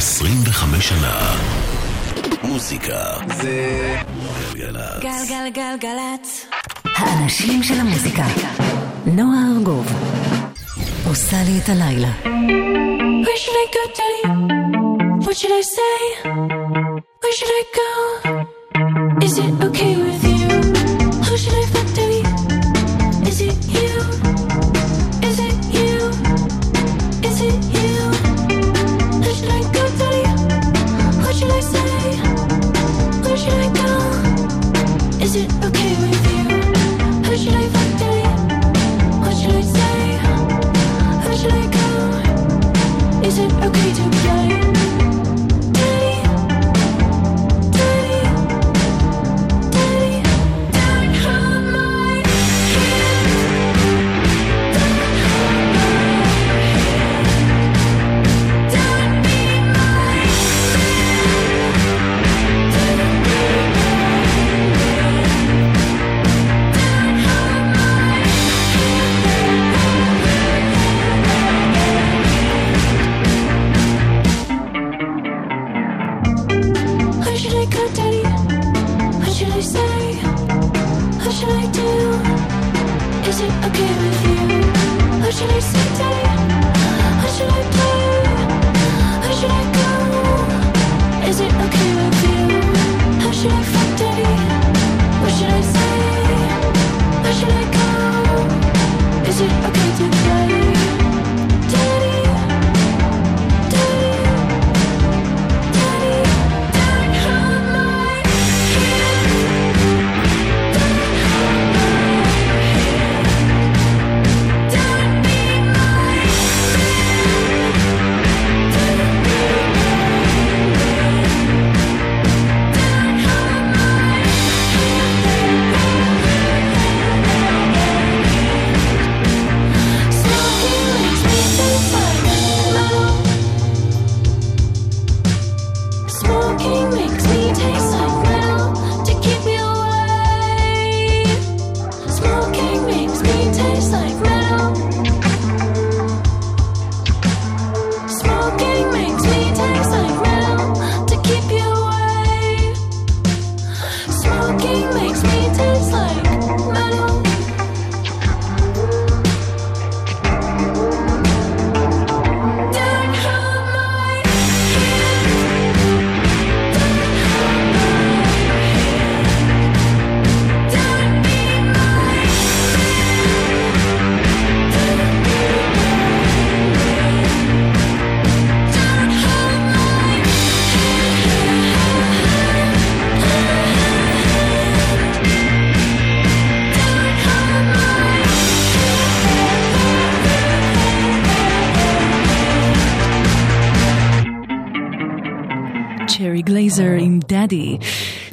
25 שנה. מוזיקה זה גלגלצ. גלגלגלגלצ. האנשים של המוזיקה. נועה ארגוב. עושה לי את הלילה. Where should I go, Daddy? What should I say? Where should I go? Is it okay with you? should you sit down?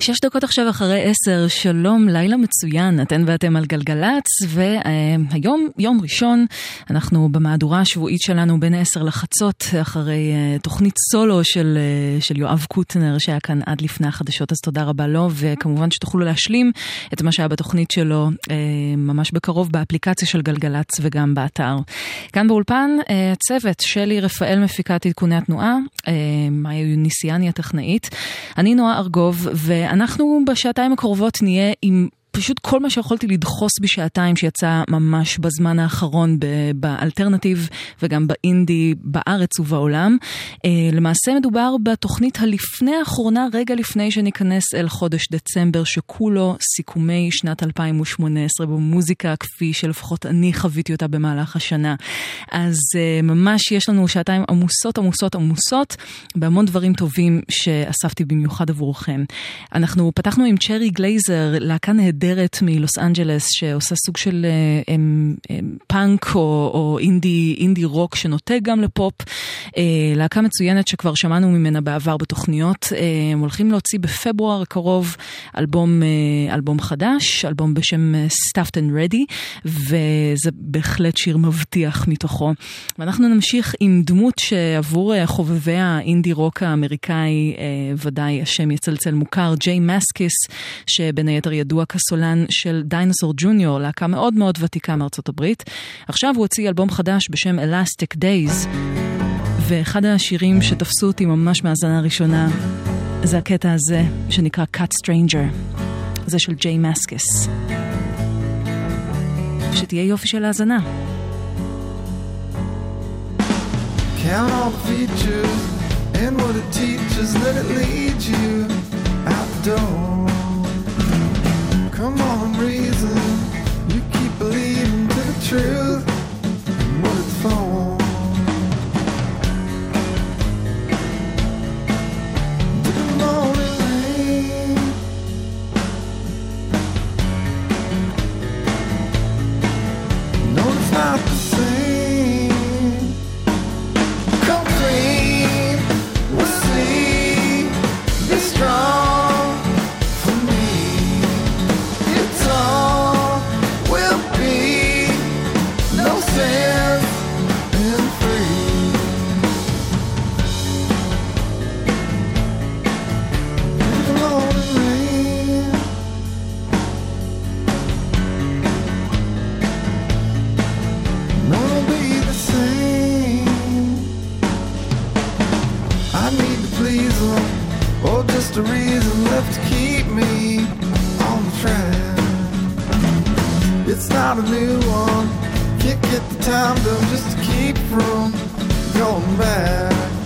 שש דקות עכשיו אחרי עשר, שלום, לילה מצוין, אתן ואתם על גלגלצ, והיום, יום ראשון, אנחנו במהדורה השבועית שלנו בין עשר לחצות, אחרי אה, תוכנית סולו של, אה, של יואב קוטנר, שהיה כאן עד לפני החדשות, אז תודה רבה לו, וכמובן שתוכלו להשלים את מה שהיה בתוכנית שלו אה, ממש בקרוב באפליקציה של גלגלצ וגם באתר. כאן באולפן, הצוות, שלי רפאל מפיקת עדכוני התנועה, מאיה ניסיאני הטכנאית, אני נועה ארגוב, ואנחנו בשעתיים הקרובות נהיה עם... פשוט כל מה שיכולתי לדחוס בשעתיים שיצא ממש בזמן האחרון באלטרנטיב וגם באינדי בארץ ובעולם. אה, למעשה מדובר בתוכנית הלפני האחרונה, רגע לפני שניכנס אל חודש דצמבר, שכולו סיכומי שנת 2018 במוזיקה כפי שלפחות אני חוויתי אותה במהלך השנה. אז אה, ממש יש לנו שעתיים עמוסות עמוסות עמוסות בהמון דברים טובים שאספתי במיוחד עבורכם. אנחנו פתחנו עם Cherry Glazerr, להקה נהדרת מלוס אנג'לס שעושה סוג של אה, הם, הם, פאנק או, או אינדי, אינדי רוק שנוטה גם לפופ. אה, להקה מצוינת שכבר שמענו ממנה בעבר בתוכניות. אה, הם הולכים להוציא בפברואר הקרוב אלבום, אלבום חדש, אלבום בשם Stuffed and Ready, וזה בהחלט שיר מבטיח מתוכו. ואנחנו נמשיך עם דמות שעבור חובבי האינדי רוק האמריקאי ודאי השם יצלצל מוכר, ג'יי מסקיס, שבין היתר ידוע כסולן של דיינוסור ג'וניור, להקה מאוד מאוד ותיקה מארצות הברית. עכשיו הוא הוציא אלבום חדש בשם Elastic Days. ואחד השירים שתפסו אותי ממש מהאזנה הראשונה זה הקטע הזה שנקרא Cut Stranger, זה של ג'יי מסקס. שתהיה יופי של האזנה. Count all the features and what it teaches, let it lead you out the door. Come on, reason, you keep believing to the truth just a reason left to keep me on the track. It's not a new one, can't get the time done just to keep from going back.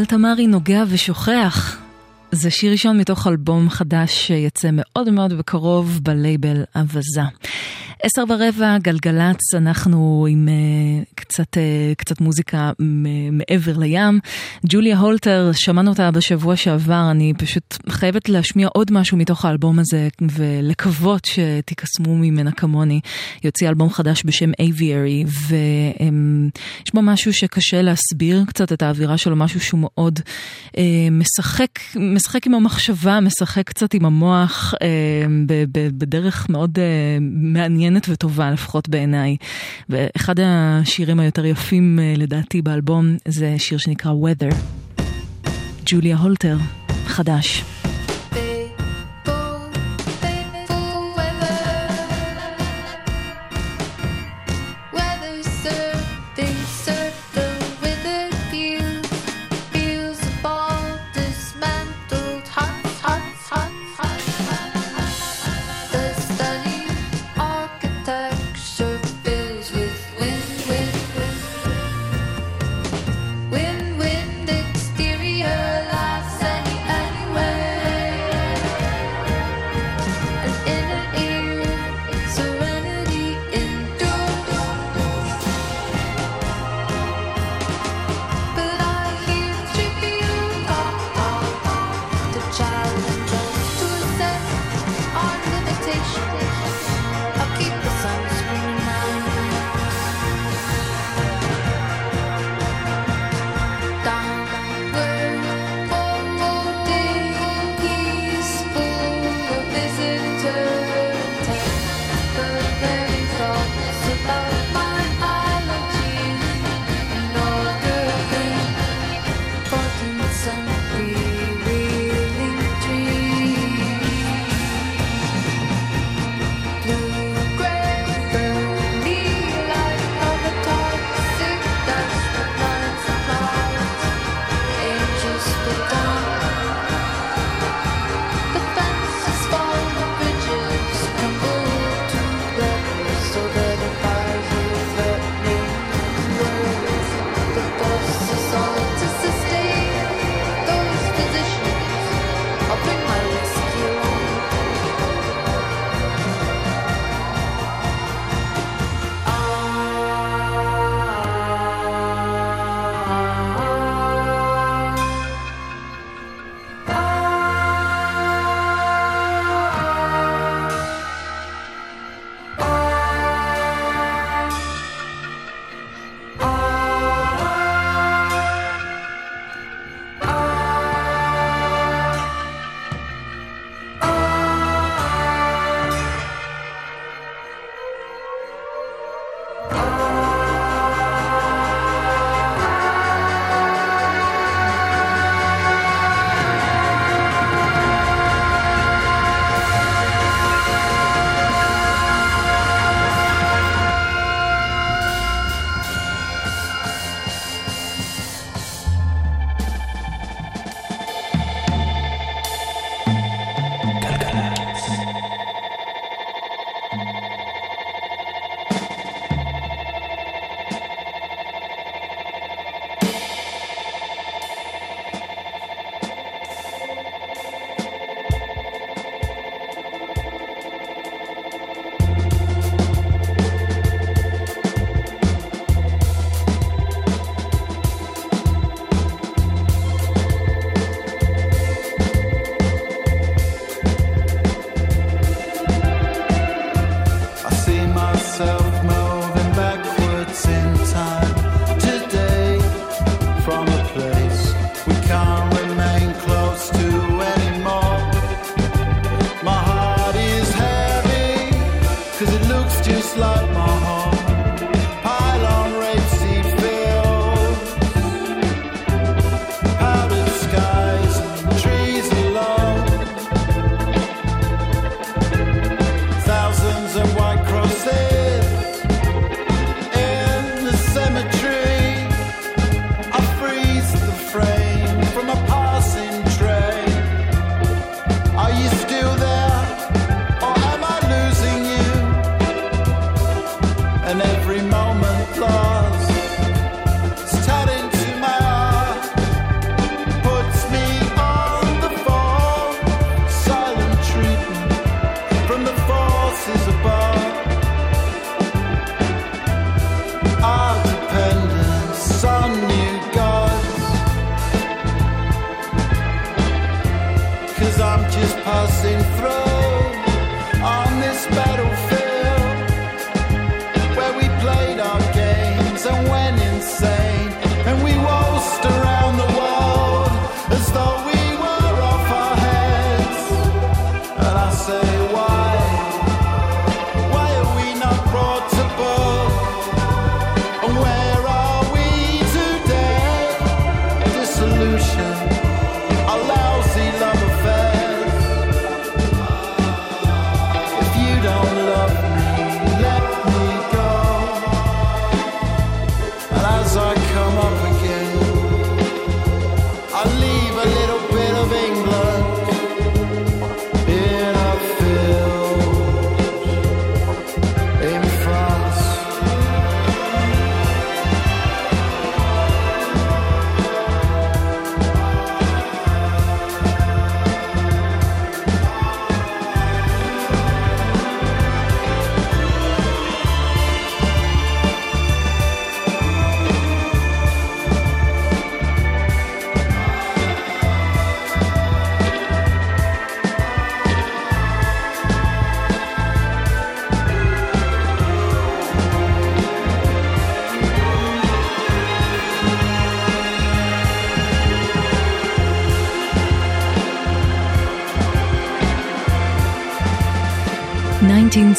טל תמרי נוגע ושוכח. זה שיר ראשון מתוך אלבום חדש שיצא מאוד מאוד בקרוב בלייבל אווזה. עשר ורבע, גלגלצ, אנחנו עם uh, קצת, uh, קצת מוזיקה מעבר לים. ג'וליה הולטר, שמענו אותה בשבוע שעבר, אני פשוט חייבת להשמיע עוד משהו מתוך האלבום הזה ולקוות שתקסמו ממנה כמוני. יוציא אלבום חדש בשם Aviary, ויש בו משהו שקשה להסביר קצת את האווירה שלו, משהו שהוא מאוד uh, משחק, משחק עם המחשבה, משחק קצת עם המוח, uh, בדרך מאוד uh, מעניינת. מעניינת וטובה, לפחות בעיניי. ואחד השירים היותר יפים אה, לדעתי באלבום זה שיר שנקרא Weather. ג'וליה הולטר, חדש.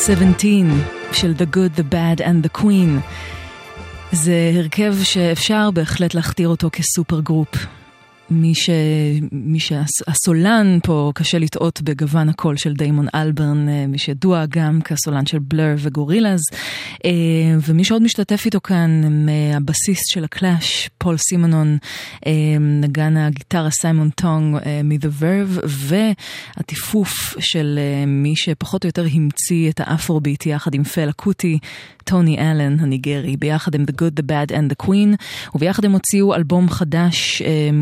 1917 של The Good, The Bad and The Queen. זה הרכב שאפשר בהחלט להכתיר אותו כ supergroup. מי, ש... מי שהסולן פה קשה לטעות בגוון הקול של דיימון אלברן, אה, מי שידוע גם כסולן של בלר וגורילאז, אה, ומי שעוד משתתף איתו כאן אה, הבסיסט של הקלאש, פול סימנון, נגן הגיטרה סיימון טונג מ-The Verve, והטיפוף של מי שפחות או יותר המציא את האפרוביט יחד עם פלה קוטי, טוני אלן הניגרי, ביחד עם The Good, The Bad and The Queen, וביחד הם הוציאו אלבום חדש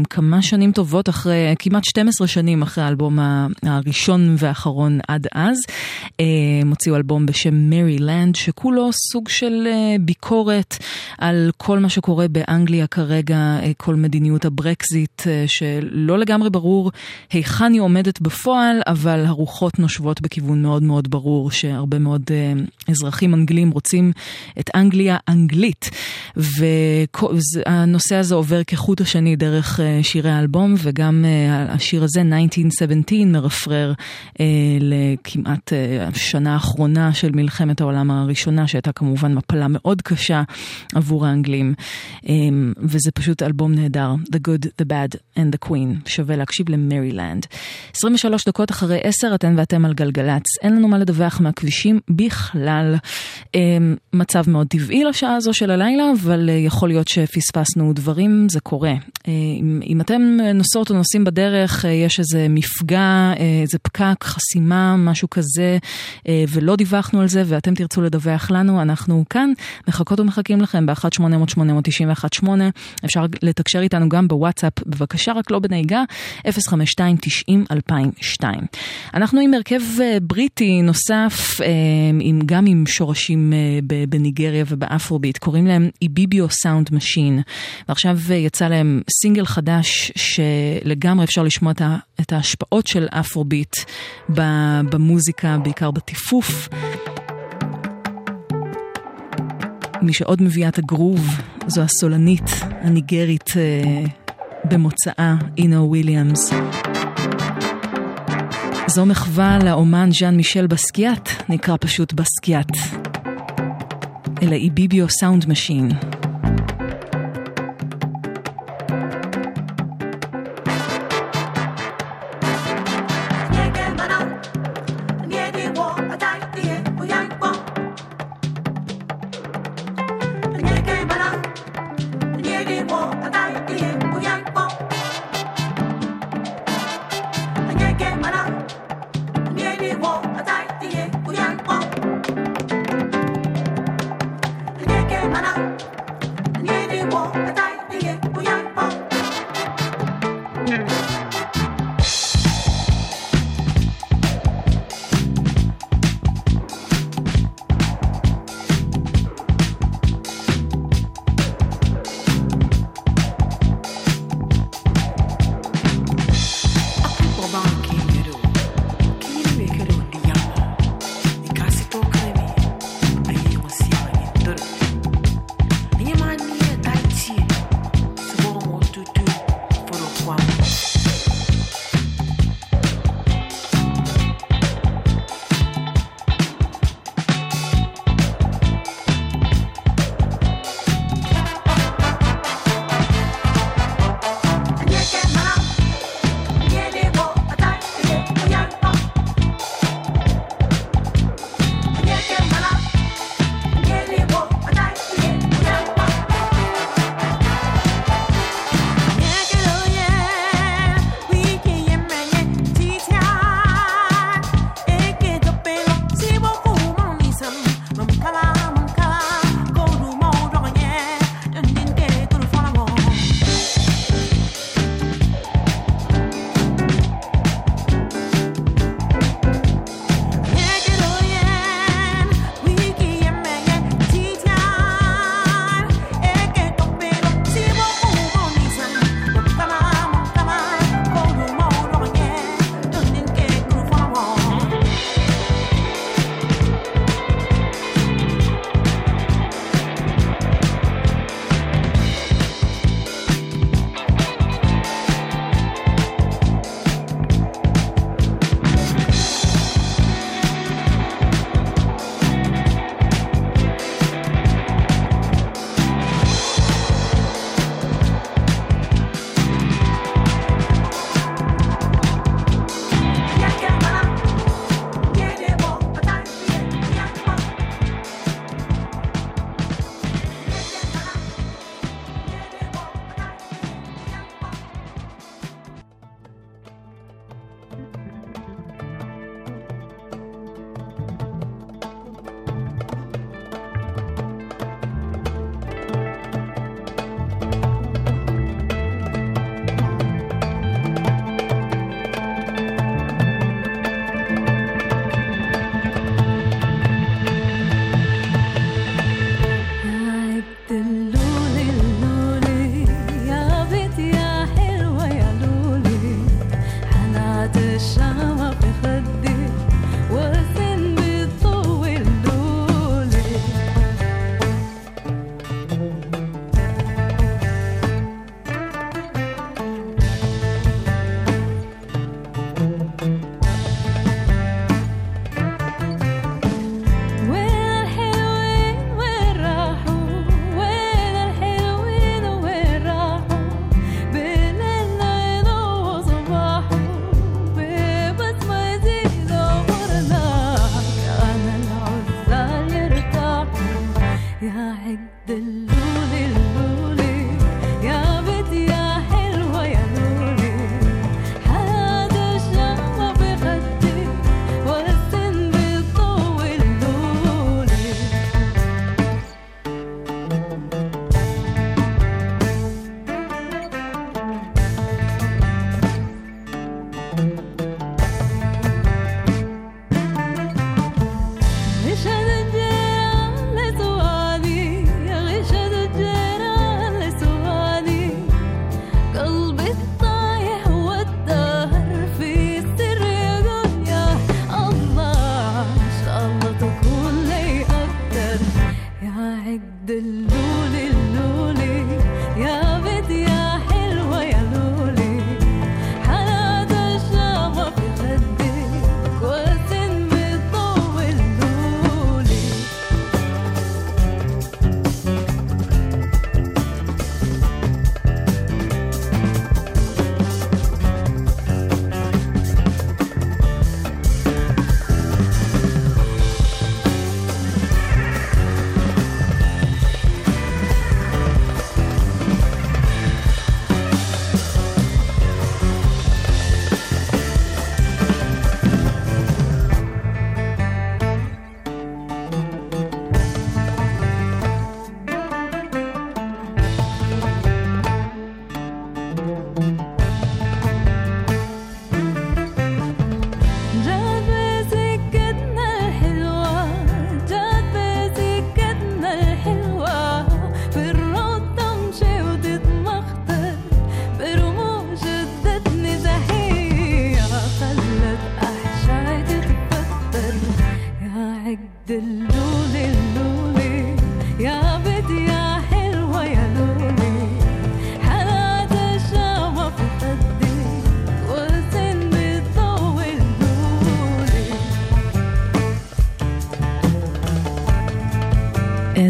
כמה שנים טובות אחרי, כמעט 12 שנים אחרי האלבום הראשון והאחרון עד אז. הם הוציאו אלבום בשם Merrie Land, שכולו סוג של ביקורת על כל מה שקורה באנגליה כרגע, כל מדיניות הברקזיט, שלא לגמרי ברור היכן היא עומדת בפועל, אבל הרוחות נושבות בכיוון מאוד מאוד ברור, שהרבה מאוד אזרחים אנגלים רוצים את אנגליה אנגלית. והנושא הזה עובר כחוט השני דרך שירי האלבום, וגם השיר הזה, 1917, מרפרר לכמעט השנה האחרונה של מלחמת העולם הראשונה, שהייתה כמובן מפלה מאוד קשה עבור האנגלים. וזה פשוט אלבום נהדר, The Good, The Bad and The Queen. שווה להקשיב למרילנד. 23 דקות אחרי 10, אתן ואתם על גלגלצ. אין לנו מה לדווח מהכבישים בכלל. מצב מאוד טבעי לשעה הזו של הלילה, אבל יכול להיות שפספסנו דברים, זה קורה. אם, אם אתם נוסעות או נוסעים בדרך, יש איזה מפגע, איזה פקק, חסימה, משהו כזה, ולא דיווחנו על זה, ואתם תרצו לדווח לנו, אנחנו כאן מחכות ומחכים לכם ב-1-800-891-8. אפשר לתקשר איתנו גם בוואטסאפ, בבקשה, רק לא בנהיגה, 052-90-2002. אנחנו עם הרכב בריטי נוסף, עם, גם עם שורשים בניגריה ובאפרוביט, קוראים להם Ibibio Sound Machine, ועכשיו יצא להם סינגל חדש שלגמרי אפשר לשמוע את ההשפעות של אפרוביט במוזיקה, בעיקר בטיפוף. מי שעוד מביאה את הגרוב זו הסולנית הניגרית במוצאה, אינו וויליאמס. זו מחווה לאמן ז'אן מישל בסקיאט, נקרא פשוט בסקיאט. אלה Ibibio Sound Machine.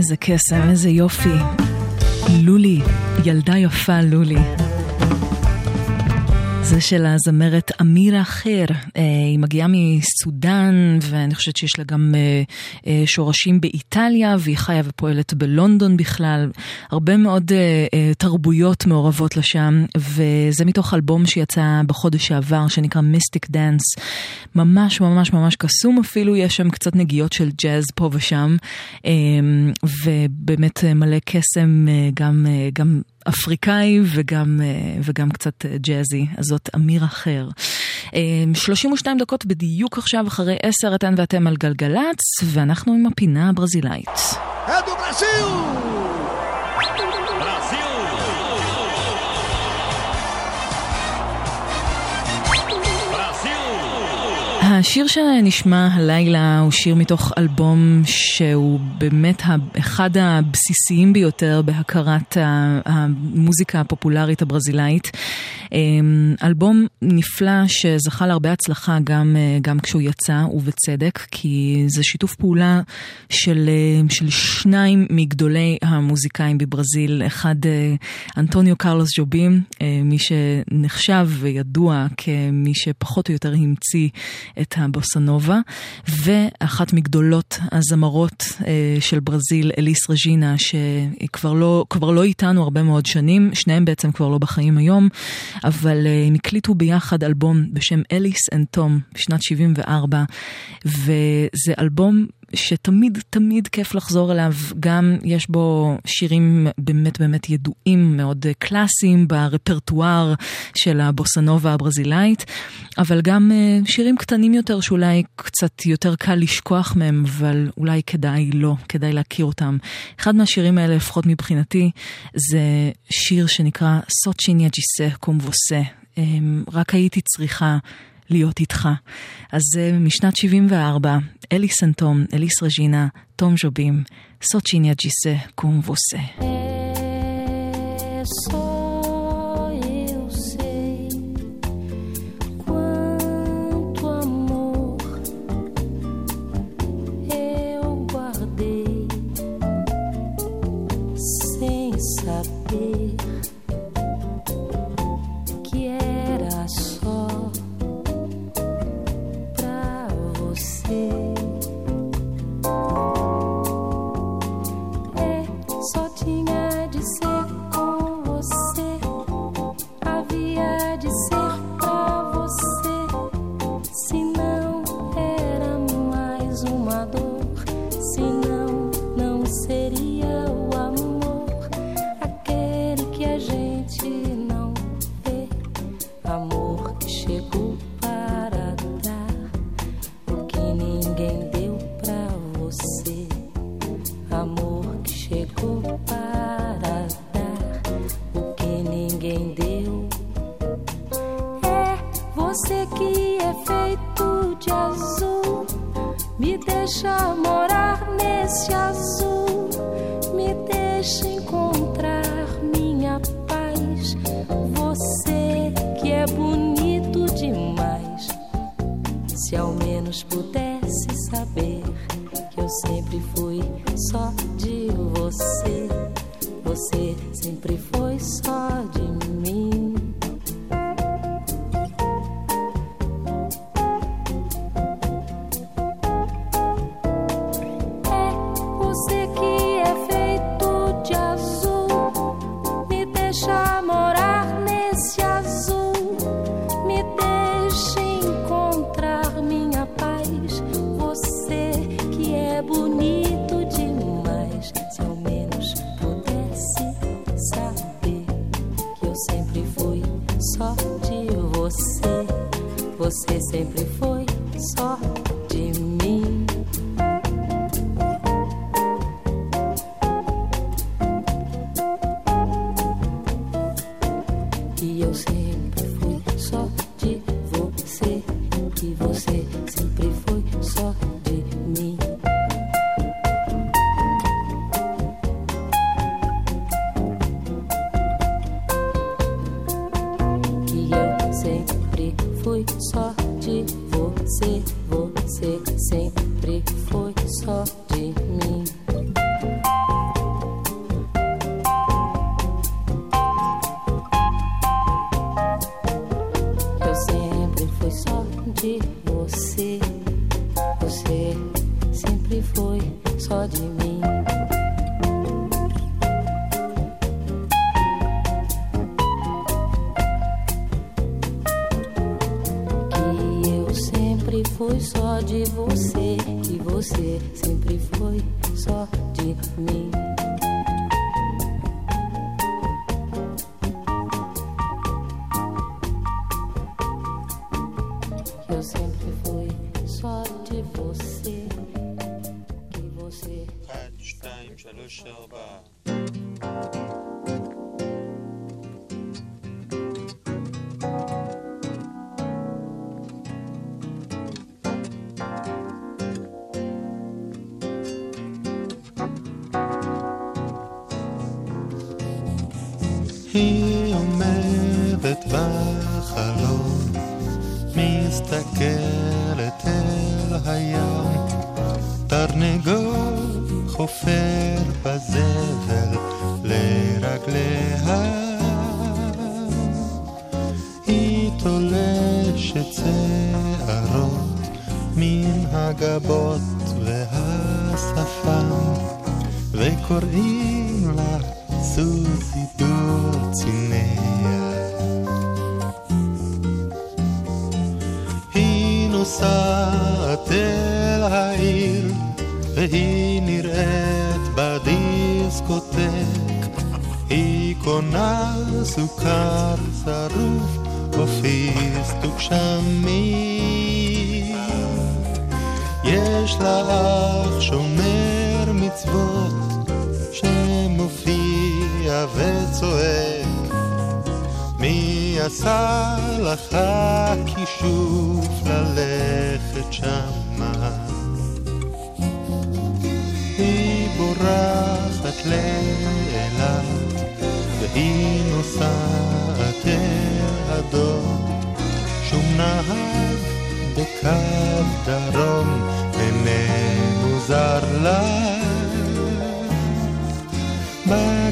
איזה קסם, איזה יופי. לולי, ילדה יפה לולי. זה של הזמרת אמירה חיר, אה, היא מגיעה מסודאן ואני חושבת שיש לה גם אה, אה, שורשים באיטליה והיא חיה ופועלת בלונדון בכלל, הרבה מאוד תרבויות מעורבות לשם וזה מתוך אלבום שיצא בחודש שעבר שנקרא מיסטיק דאנס, ממש ממש ממש קסום אפילו, יש שם קצת נגיעות של ג'אז פה ושם ובאמת מלא קסם גם, גם אפריקאי וגם, אה, וגם קצת אה, ג'אזי, אז זאת אמיר אחר. 32 אה, דקות בדיוק עכשיו אחרי 10 אתן ואתם על גלגלצ, ואנחנו עם הפינה הברזילאית. אדו ברזיל! השיר שנשמע הלילה הוא שיר מתוך אלבום שהוא באמת אחד הבסיסיים ביותר בהכרת המוזיקה הפופולרית הברזילאית. אמ, אלבום נפלא שזכה להרבה הצלחה גם, גם כשהוא יצא, ובצדק, כי זה שיתוף פעולה של, של שניים מגדולי המוזיקאים בברזיל, אחד אנטוניו קרלוס ג'ובים, מי שנחשב וידוע כמי שפחות או יותר המציא את הבוסנובה, ואחת מגדולות הזמרות אה, של ברזיל, אליס רג'ינה, שהיא כבר לא, לא איתנו הרבה מאוד שנים, שניהם בעצם כבר לא בחיים היום, אבל אה, הם הקליטו ביחד אלבום בשם Elis and Tom בשנת 74, וזה אלבום שתמיד תמיד כיף לחזור אליו, גם יש בו שירים באמת באמת ידועים, מאוד קלאסיים ברפרטואר של הבוסנובה הברזילאית, אבל גם אה, שירים קטנים יותר שאולי קצת יותר קל לשכוח מהם, אבל אולי כדאי לא, כדאי להכיר אותם. אחד מהשירים האלה, לפחות מבחינתי, זה שיר שנקרא סוצ'יניה ג'יסה קומבוסה. רק הייתי צריכה להיות איתך. אז זה משנת 74, אלי סנטום, אליס רג'ינה, תום ז'ובים, סוצ'יניה ג'יסה קום ווסה. deixa morar nesse azul, me deixa encontrar minha paz. Você que é bonito demais. Se ao menos pudesse saber que eu sempre fui só de você, você sempre foi só de mim. sempre foi.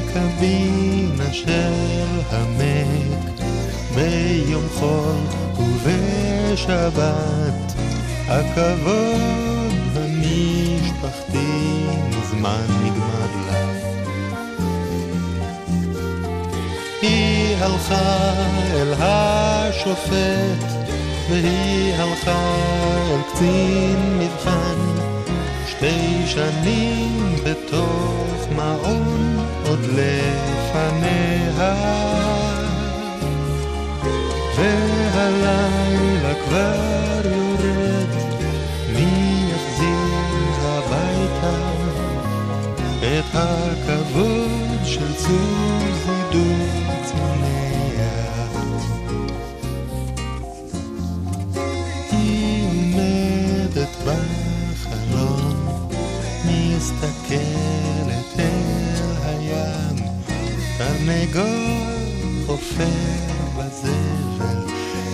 בקבינה של המק, ביום חול ובשבת, הכבוד המשפחתי מזמן נגמר לה. היא הלכה אל השופט, והיא הלכה אל קצין מבחן, שתי שנים בתוך מעון עוד לפניה. והלילה כבר יורד, מי יחזיר הביתה את הכבוד של סוזי דורצניה. היא עומדת בחלון, מסתכלת תרנגול חופר בזבל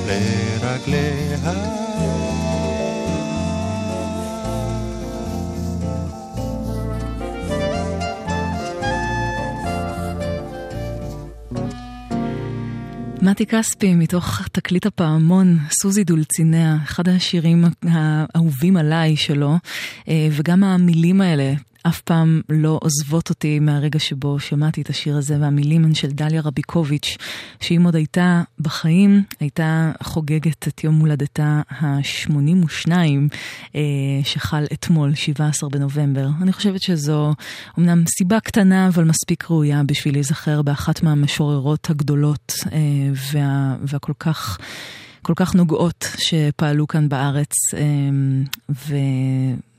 לרגליה. מתי כספי מתוך תקליט הפעמון, סוזי דולציניה, אחד השירים האהובים עליי שלו, אה, וגם המילים האלה. אף פעם לא עוזבות אותי מהרגע שבו שמעתי את השיר הזה, והמילים הן של דליה רביקוביץ', שאם עוד הייתה בחיים, הייתה חוגגת את יום הולדתה ה-82, אה, שחל אתמול, 17 בנובמבר. אני חושבת שזו אמנם סיבה קטנה, אבל מספיק ראויה בשביל להיזכר באחת מהמשוררות הגדולות אה, וה, והכל כך... כל כך נוגעות שפעלו כאן בארץ,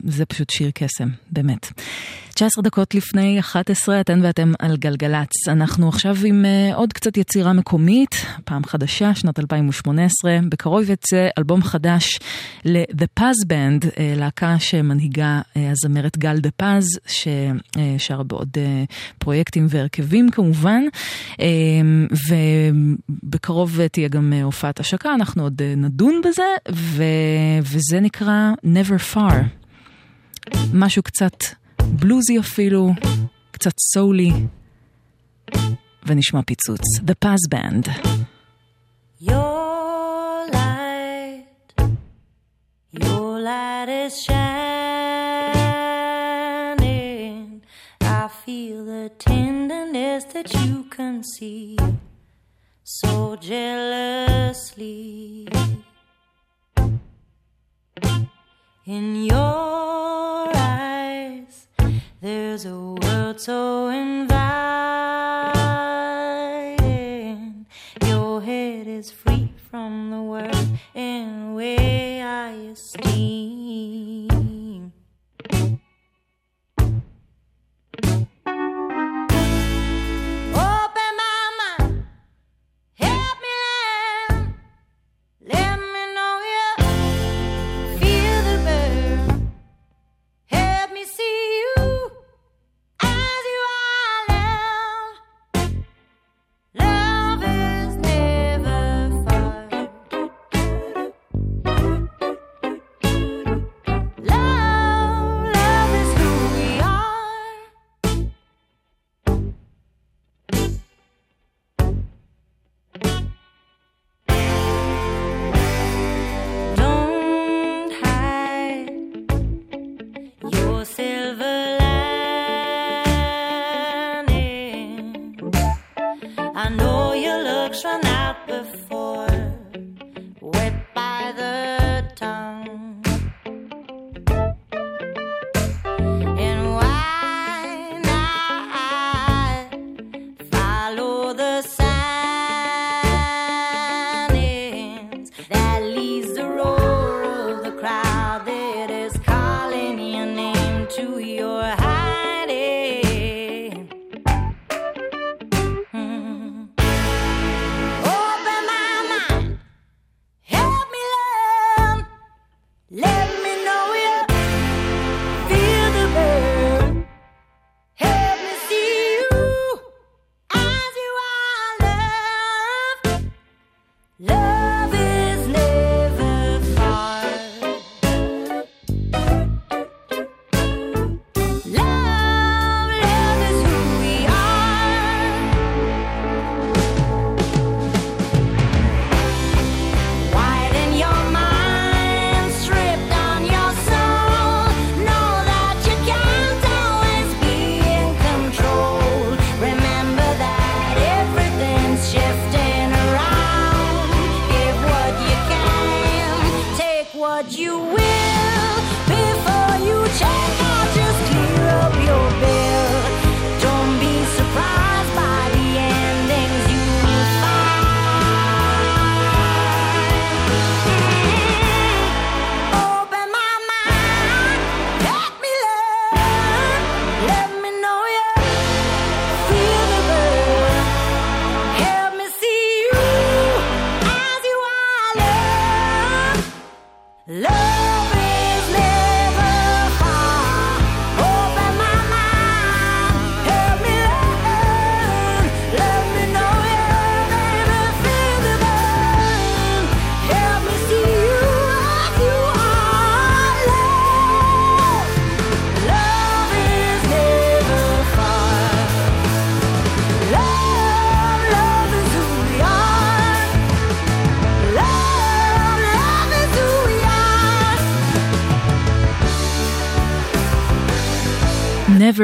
וזה פשוט שיר קסם, באמת. 19 דקות לפני 11, אתן ואתם על גלגלצ. אנחנו עכשיו עם uh, עוד קצת יצירה מקומית, פעם חדשה, שנת 2018. בקרוב יצא אלבום חדש ל-The Paz Band, uh, להקה שמנהיגה uh, הזמרת גל דה פז, ששרה בעוד uh, פרויקטים והרכבים כמובן. Uh, ובקרוב uh, תהיה גם uh, הופעת השקה, אנחנו עוד uh, נדון בזה, ו... וזה נקרא Never Far. משהו קצת... בלוזי אפילו, קצת סולי, ונשמע פיצוץ. The Paz Band. Your light Your light is shining. I feel the tenderness that you conceive so jealously. In your eyes, there's a world so inviting.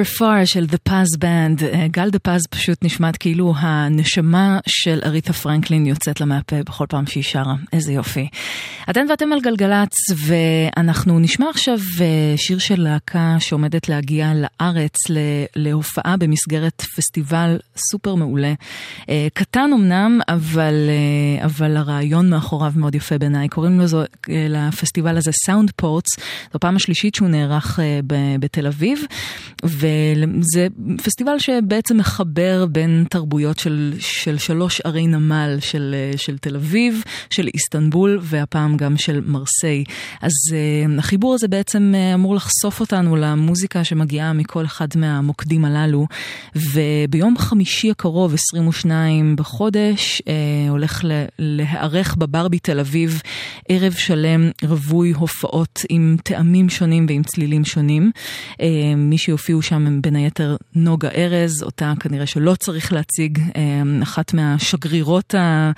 Never Far של The Paz Band. אה, גל דה פז פשוט נשמעת כאילו הנשמה של אריתה פרנקלין יוצאת לה מהפה בכל פעם שהיא שרה. איזה יופי. אתן ואתם על גלגלצ, ואנחנו נשמע עכשיו אה, שיר של להקה שעומדת להגיע לארץ להופעה במסגרת פסטיבל סופר מעולה. אה, קטן אמנם, אבל, אבל הרעיון מאחוריו מאוד יפה בעיניי. קוראים לזו, אה, לפסטיבל הזה סאונד פורטס, זו פעם השלישית שהוא נערך בתל אביב, וזה פסטיבל שבעצם מחבר בין תרבויות של, של שלוש ערי נמל, של, אה, של תל אביב, של איסטנבול, והפעם גם של מרסיי. אז uh, החיבור הזה בעצם uh, אמור לחשוף אותנו למוזיקה שמגיעה מכל אחד מהמוקדים הללו, וביום חמישי הקרוב, 22 בחודש, uh, הולך להיערך בברבי תל אביב ערב שלם רווי הופעות עם טעמים שונים ועם צלילים שונים. מי שיופיע הופיעו שם הם בין היתר נוגה ארז, אותה כנראה שלא צריך להציג, אה, אחת מהשגרירות אה,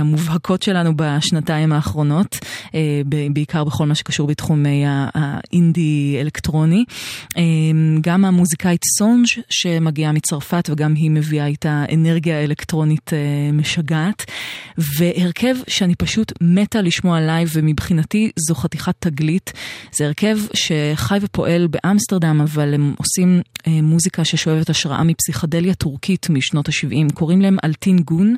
המובהקות שלנו בשנתיים האחרונות, אה, בעיקר בכל מה שקשור בתחומי ה- האינדי אלקטרוני. אה, גם המוזיקאית סונג' שמגיעה מצרפת וגם היא מביאה איתה אנרגיה אלקטרונית משגעת. והרכב שאני פשוט מתה לשמוע live ומבחינתי זו חתיכת תגלית. זה הרכב שחי ופועל באמסטרדם אבל הם עושים אה, מוזיקה ששואבת השראה מפסיכדליה טורקית משנות ה-70. קוראים להם Altın Gün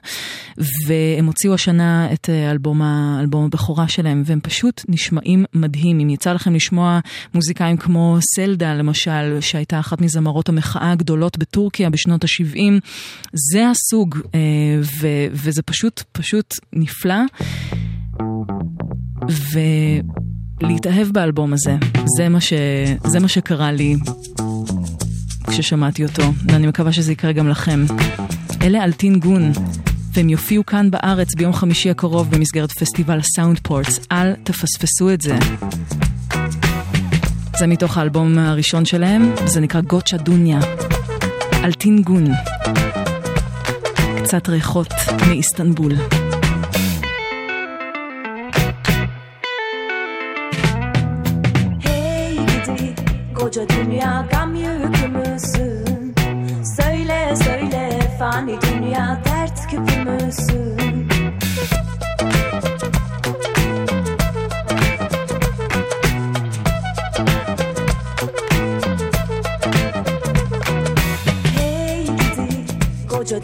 והם הוציאו השנה את אה, אלבום, אלבום הבכורה שלהם והם פשוט נשמעים מדהים. אם יצא לכם לשמוע מוזיקאים כמו סלדה למשל שהייתה אחת מזמרות המחאה הגדולות בטורקיה בשנות ה-70 זה הסוג אה, ו- וזה פשוט פשוט נפלא. ולהתאהב באלבום הזה, זה מה, ש... זה מה שקרה לי כששמעתי אותו, ואני מקווה שזה יקרה גם לכם. אלה אלטין גון, והם יופיעו כאן בארץ ביום חמישי הקרוב במסגרת פסטיבל הסאונד פורטס, אל תפספסו את זה. זה מתוך האלבום הראשון שלהם, זה נקרא גוצ'ה דוניה. אלטין גון. קצת ריחות מאיסטנבול. Hey dünya gam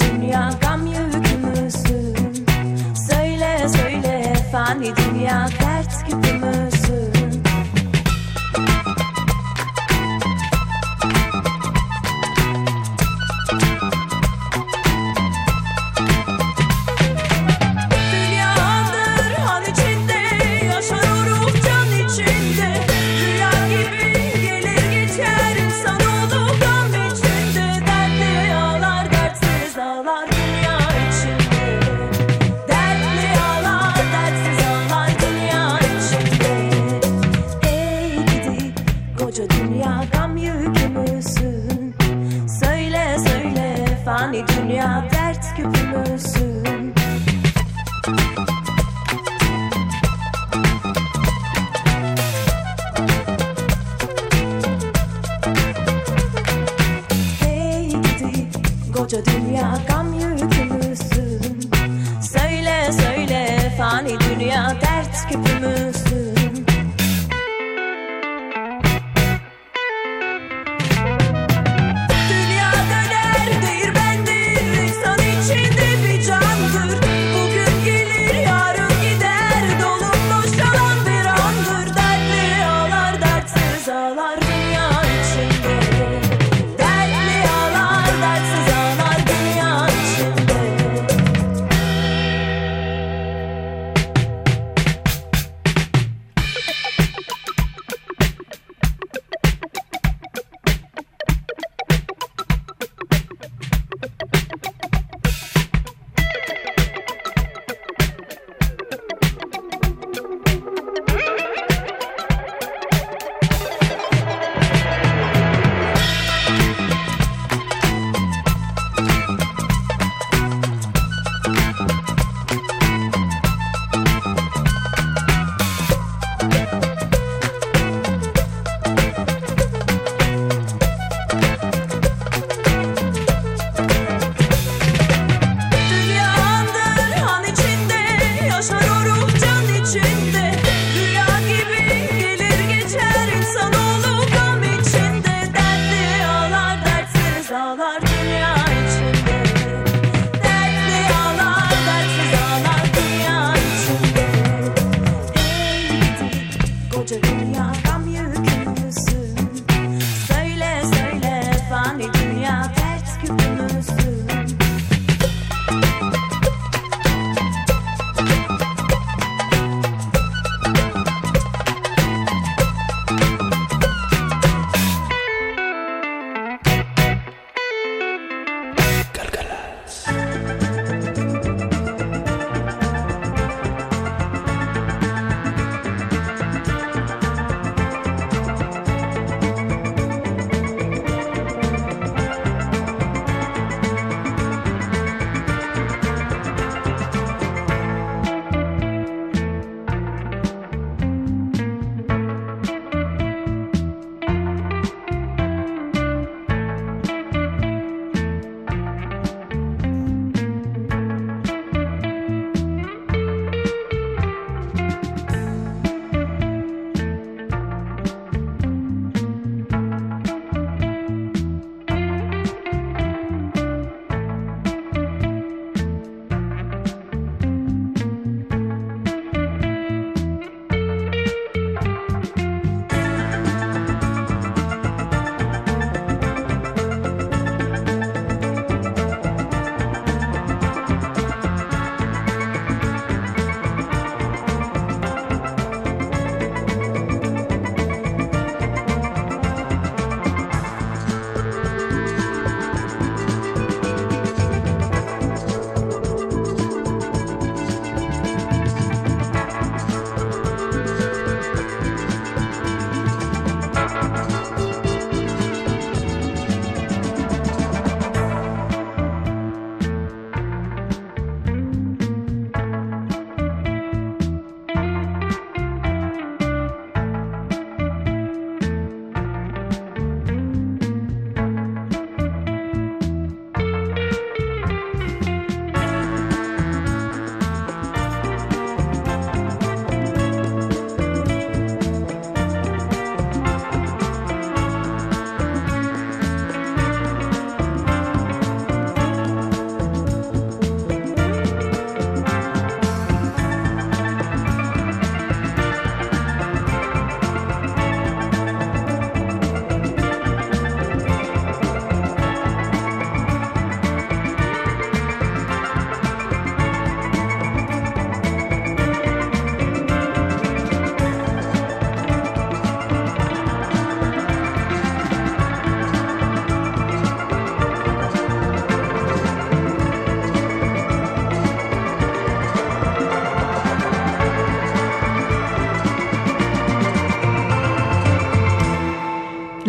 dünya gam yükü müsün? Söyle söyle fani dünya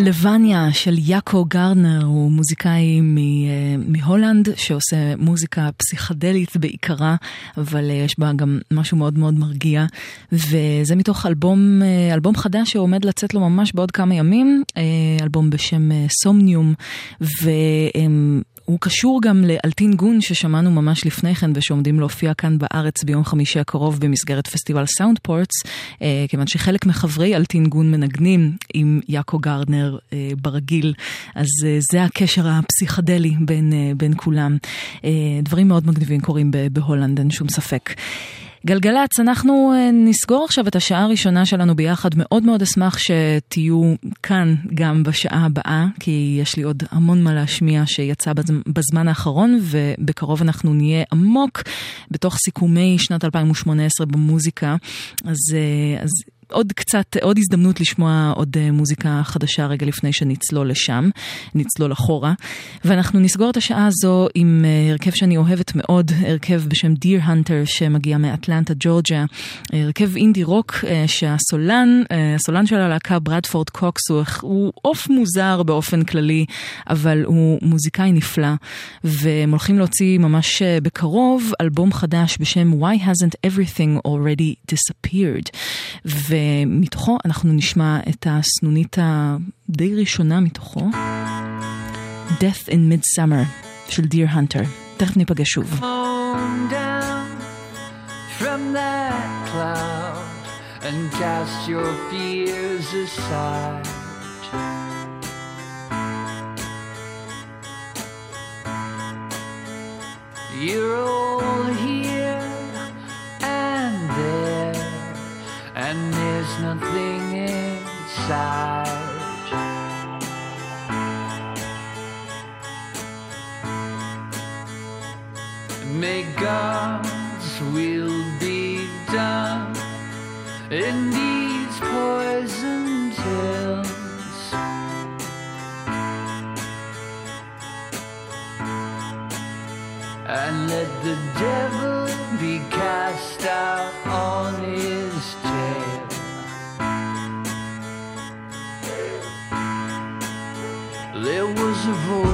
לבניה של יאקו גרנר הוא מוזיקאי מהולנד שעושה מוזיקה פסיכדלית בעיקרה, אבל יש בה גם משהו מאוד מאוד מרגיע. וזה מתוך אלבום, אלבום חדש שעומד לצאת לו ממש בעוד כמה ימים, אלבום בשם סומניום. הוא קשור גם לאלטין גון ששמענו ממש לפני כן ושעומדים להופיע כאן בארץ ביום חמישי הקרוב במסגרת פסטיבל סאונד פורטס, אה, כיוון שחלק מחברי אלטין גון מנגנים עם יאקו גרדנר אה, ברגיל, אז אה, זה הקשר הפסיכדלי בין, אה, בין כולם. אה, דברים מאוד מגניבים קורים בהולנד, אין שום ספק. גלגלצ, אנחנו אה, נסגור עכשיו את השעה הראשונה שלנו ביחד. מאוד מאוד אשמח שתהיו כאן גם בשעה הבאה, כי יש לי עוד המון מה להשמיע שיצא בזמן האחרון, ובקרוב אנחנו נהיה עמוק בתוך סיכומי שנת 2018 במוזיקה. אז, אה, אז עוד קצת, עוד הזדמנות לשמוע עוד אה, מוזיקה חדשה רגע לפני שנצלול לשם, נצלול אחורה. ואנחנו נסגור את השעה הזו עם אה, הרכב שאני אוהבת מאוד, הרכב בשם דיר הנטר שמגיע מאטלנטה, ג'ורג'יה. הרכב אינדי רוק אה, שהסולן, הסולן של הלהקה ברדפורד קוקס הוא עוף מוזר באופן כללי, אבל הוא מוזיקאי נפלא. והם הולכים להוציא ממש בקרוב אלבום חדש בשם Why Hasn't Everything Already Disappeared. ו... ומתוכו אנחנו נשמע את הסנונית הדי ראשונה מתוכו, Death in Midsummer של דיר הנטר. תכף ניפגש שוב. From that cloud and cast your fears aside. You're all here there's nothing inside. May God's will be done in these poisoned hills. And let the devil be cast out on his tail. vou.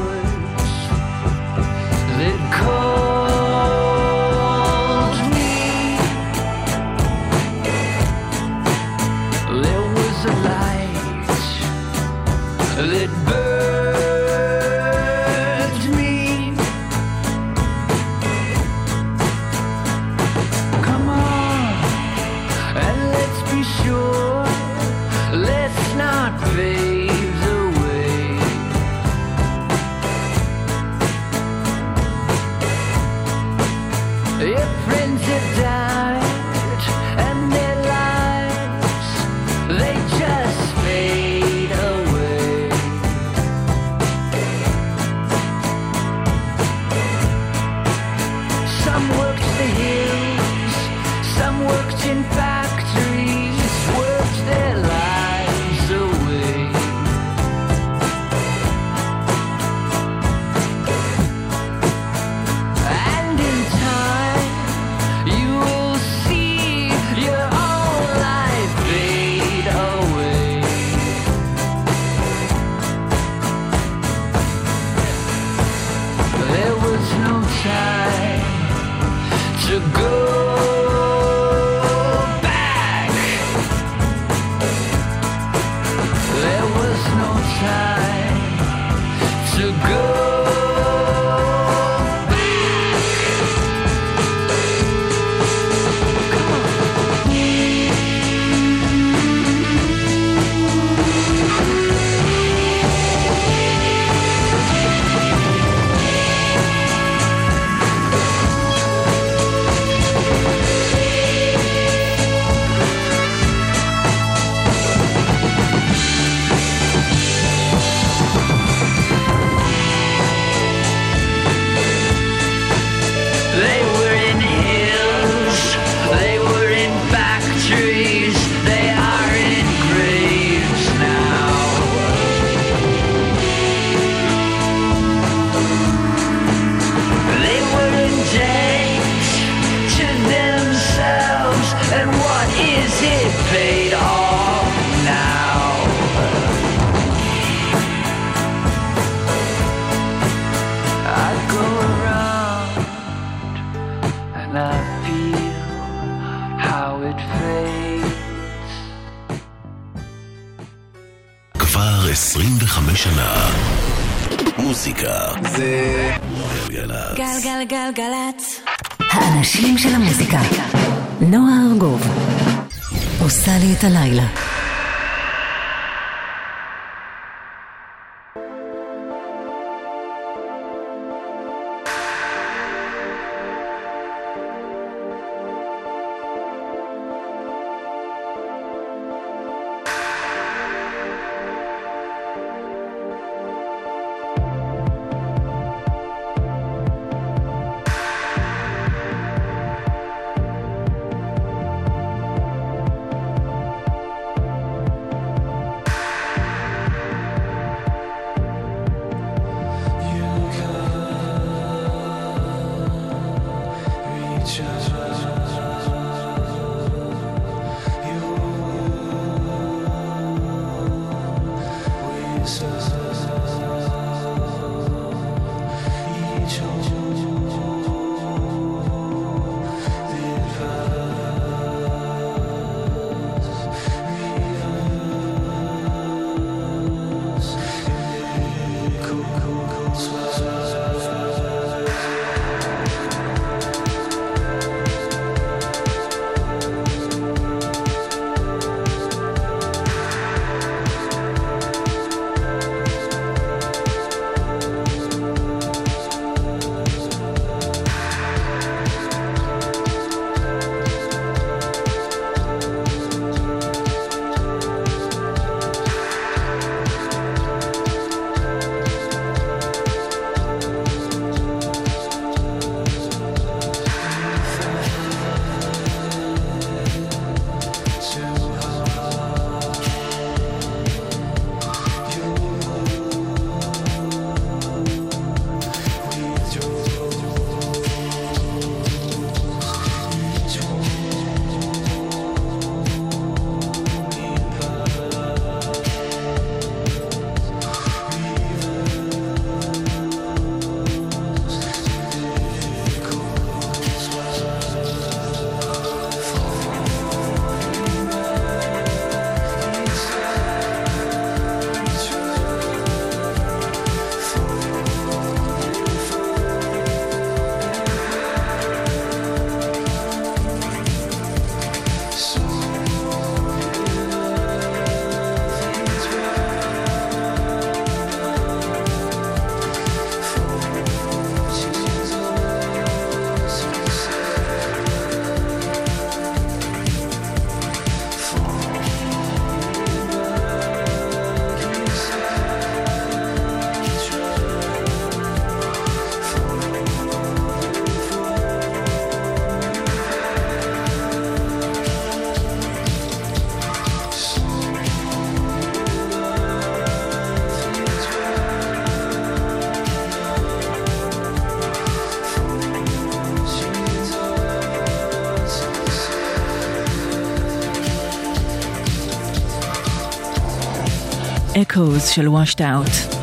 Echoes של Washed Out.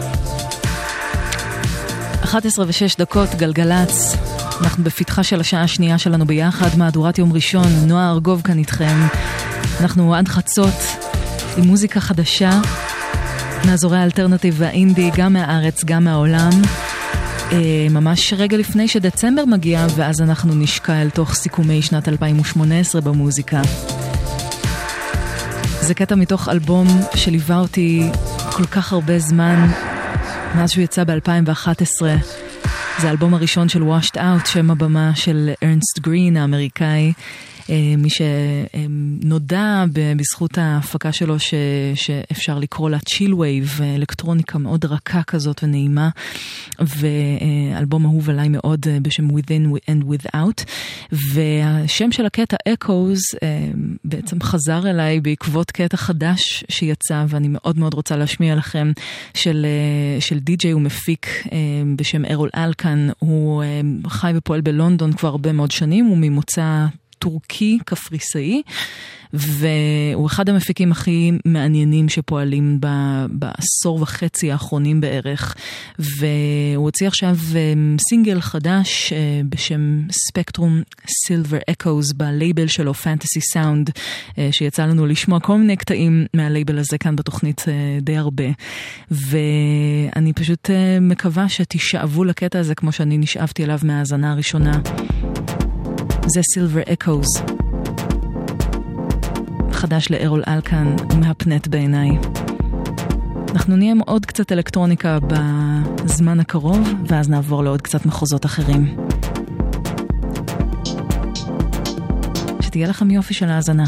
11 ו-6 דקות, גלגלצ. אנחנו בפתחה של השעה השנייה שלנו ביחד, מהדורת יום ראשון, נועה ארגוב כאן איתכם. אנחנו עד חצות עם מוזיקה חדשה מאזורי האלטרנטיב והאינדי, גם מהארץ, גם מהעולם. אה, ממש רגע לפני שדצמבר מגיע, ואז אנחנו נשקע אל תוך סיכומי שנת 2018 במוזיקה. זה קטע מתוך אלבום שליווה אותי כל כך הרבה זמן, מאז שהוא יצא ב-2011. זה האלבום הראשון של Washed Out, שם הבמה של ארנסט גרין האמריקאי. אה, מי שנודע בזכות ההפקה שלו ש, שאפשר לקרוא לה chillwave, אלקטרוניקה מאוד רכה כזאת ונעימה, ואלבום אהוב עליי מאוד אה, בשם Within and Without, והשם של הקטע Echoes אה, בעצם חזר אליי בעקבות קטע חדש שיצא, ואני מאוד מאוד רוצה להשמיע לכם, של, של די-ג'יי ומפיק בשם ארול אלקן, הוא חי ופועל בלונדון כבר הרבה מאוד שנים, הוא ממוצא טורקי קפריסאי. והוא אחד המפיקים הכי מעניינים שפועלים ב, בעשור וחצי האחרונים בערך. והוא הוציא עכשיו אמ, סינגל חדש אה, בשם ספקטרום Silver Echoes בלייבל שלו Phantasy Sound, אה, שיצא לנו לשמוע כל מיני קטעים מהלייבל הזה כאן בתוכנית אה, די הרבה. ואני פשוט מקווה שתשאבו לקטע הזה כמו שאני נשאבתי אליו מהאזנה הראשונה. זה Silver Echoes. חדש לארול אלקן, מהפנט בעיניי. אנחנו נהיה עם עוד קצת אלקטרוניקה בזמן הקרוב, ואז נעבור לעוד קצת מחוזות אחרים. שתהיה לכם יופי של האזנה.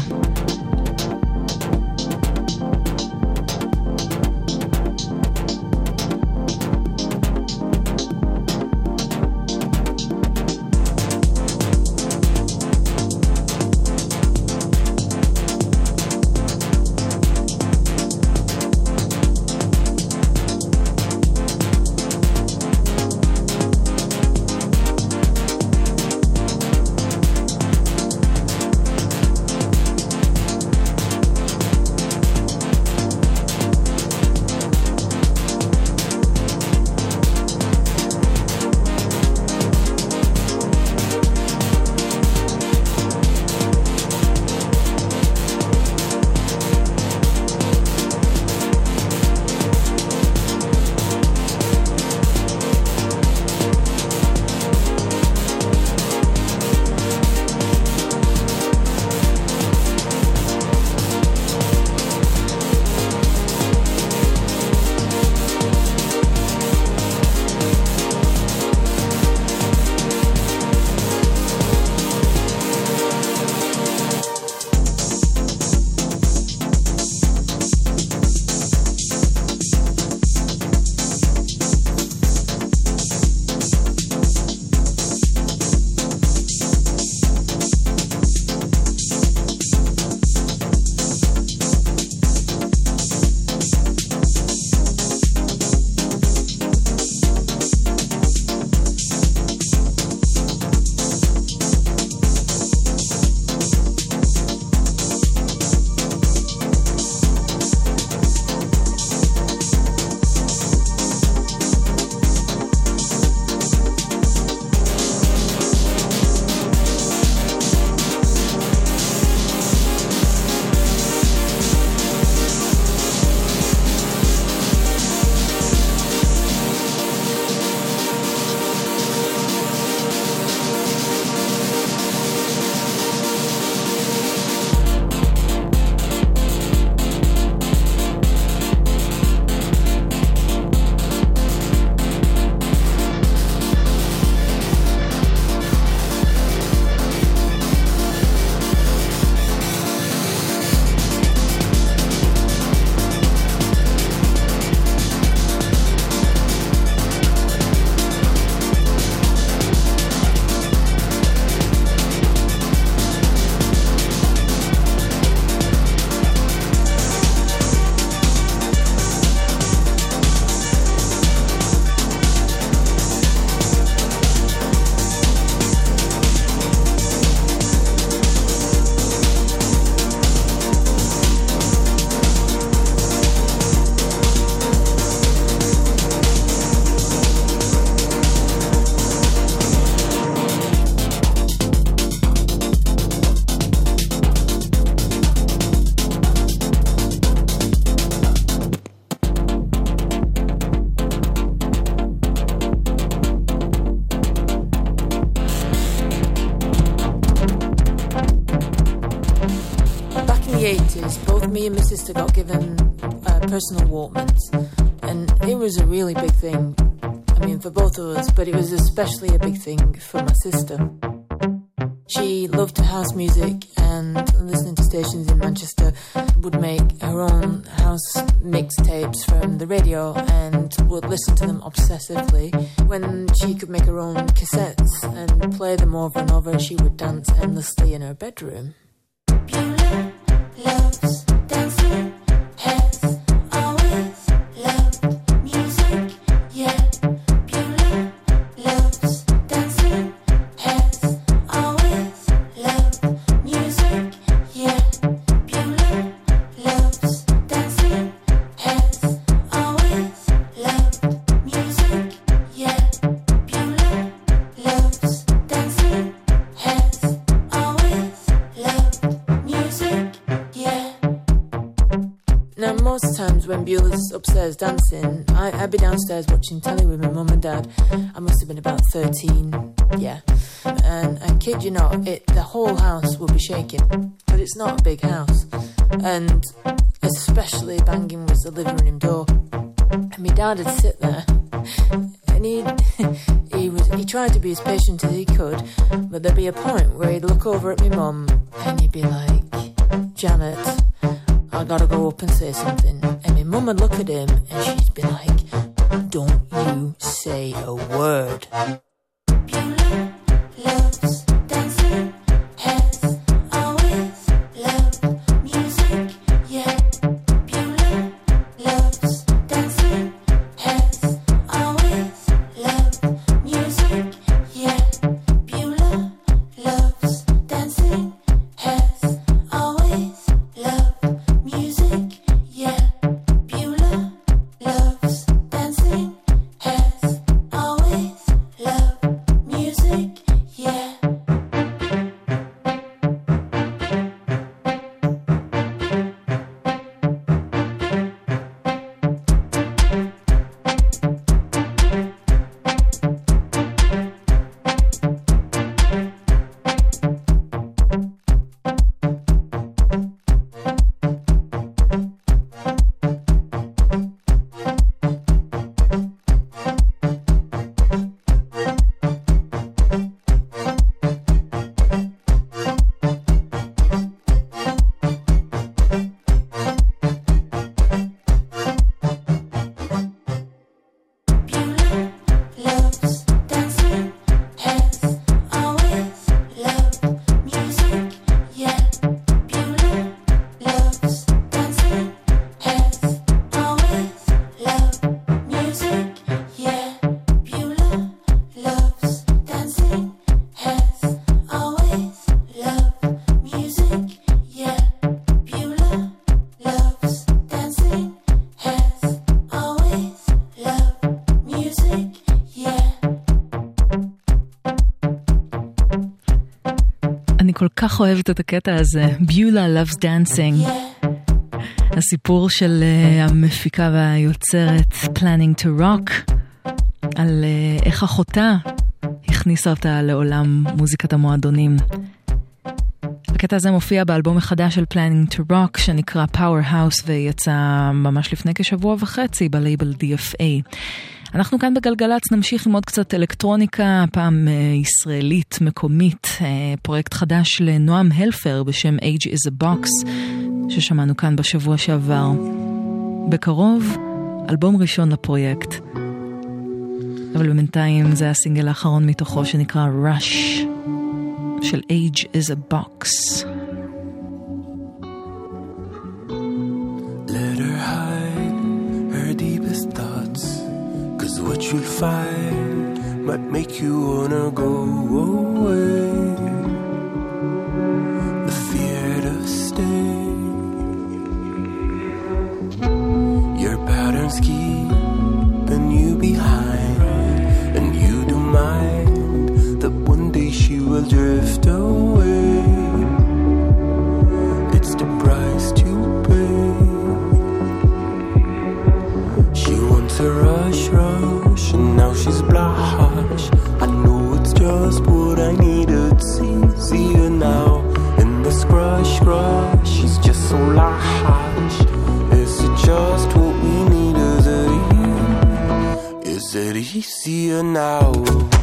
Especially a big thing for my sister. כך אוהבת את הקטע הזה, ביולה loves dancing. הסיפור של uh, המפיקה והיוצרת Planning to Rock, על uh, איך אחותה הכניסה אותה לעולם מוזיקת המועדונים. הקטע הזה מופיע באלבום החדש של Planning to Rock שנקרא Powerhouse ויצא ממש לפני כשבוע וחצי בלייבל DFA. אנחנו כאן בגלגלצ נמשיך עם עוד קצת אלקטרוניקה, הפעם uh, ישראלית, מקומית, uh, פרויקט חדש לנועם הלפר בשם Age is a Box, ששמענו כאן בשבוע שעבר. בקרוב, אלבום ראשון לפרויקט. אבל בינתיים זה הסינגל האחרון מתוכו שנקרא Rush של Age is a Box. Let her hide what you'll find might make you wanna go away. The fear to stay. Your patterns keeping you behind. And you do mind that one day she will drift away. And now she's blush. I know it's just what I needed. See, see her now in this crush, crush. She's just so lush. Is it just what we need? Is it easy? Is it easier now?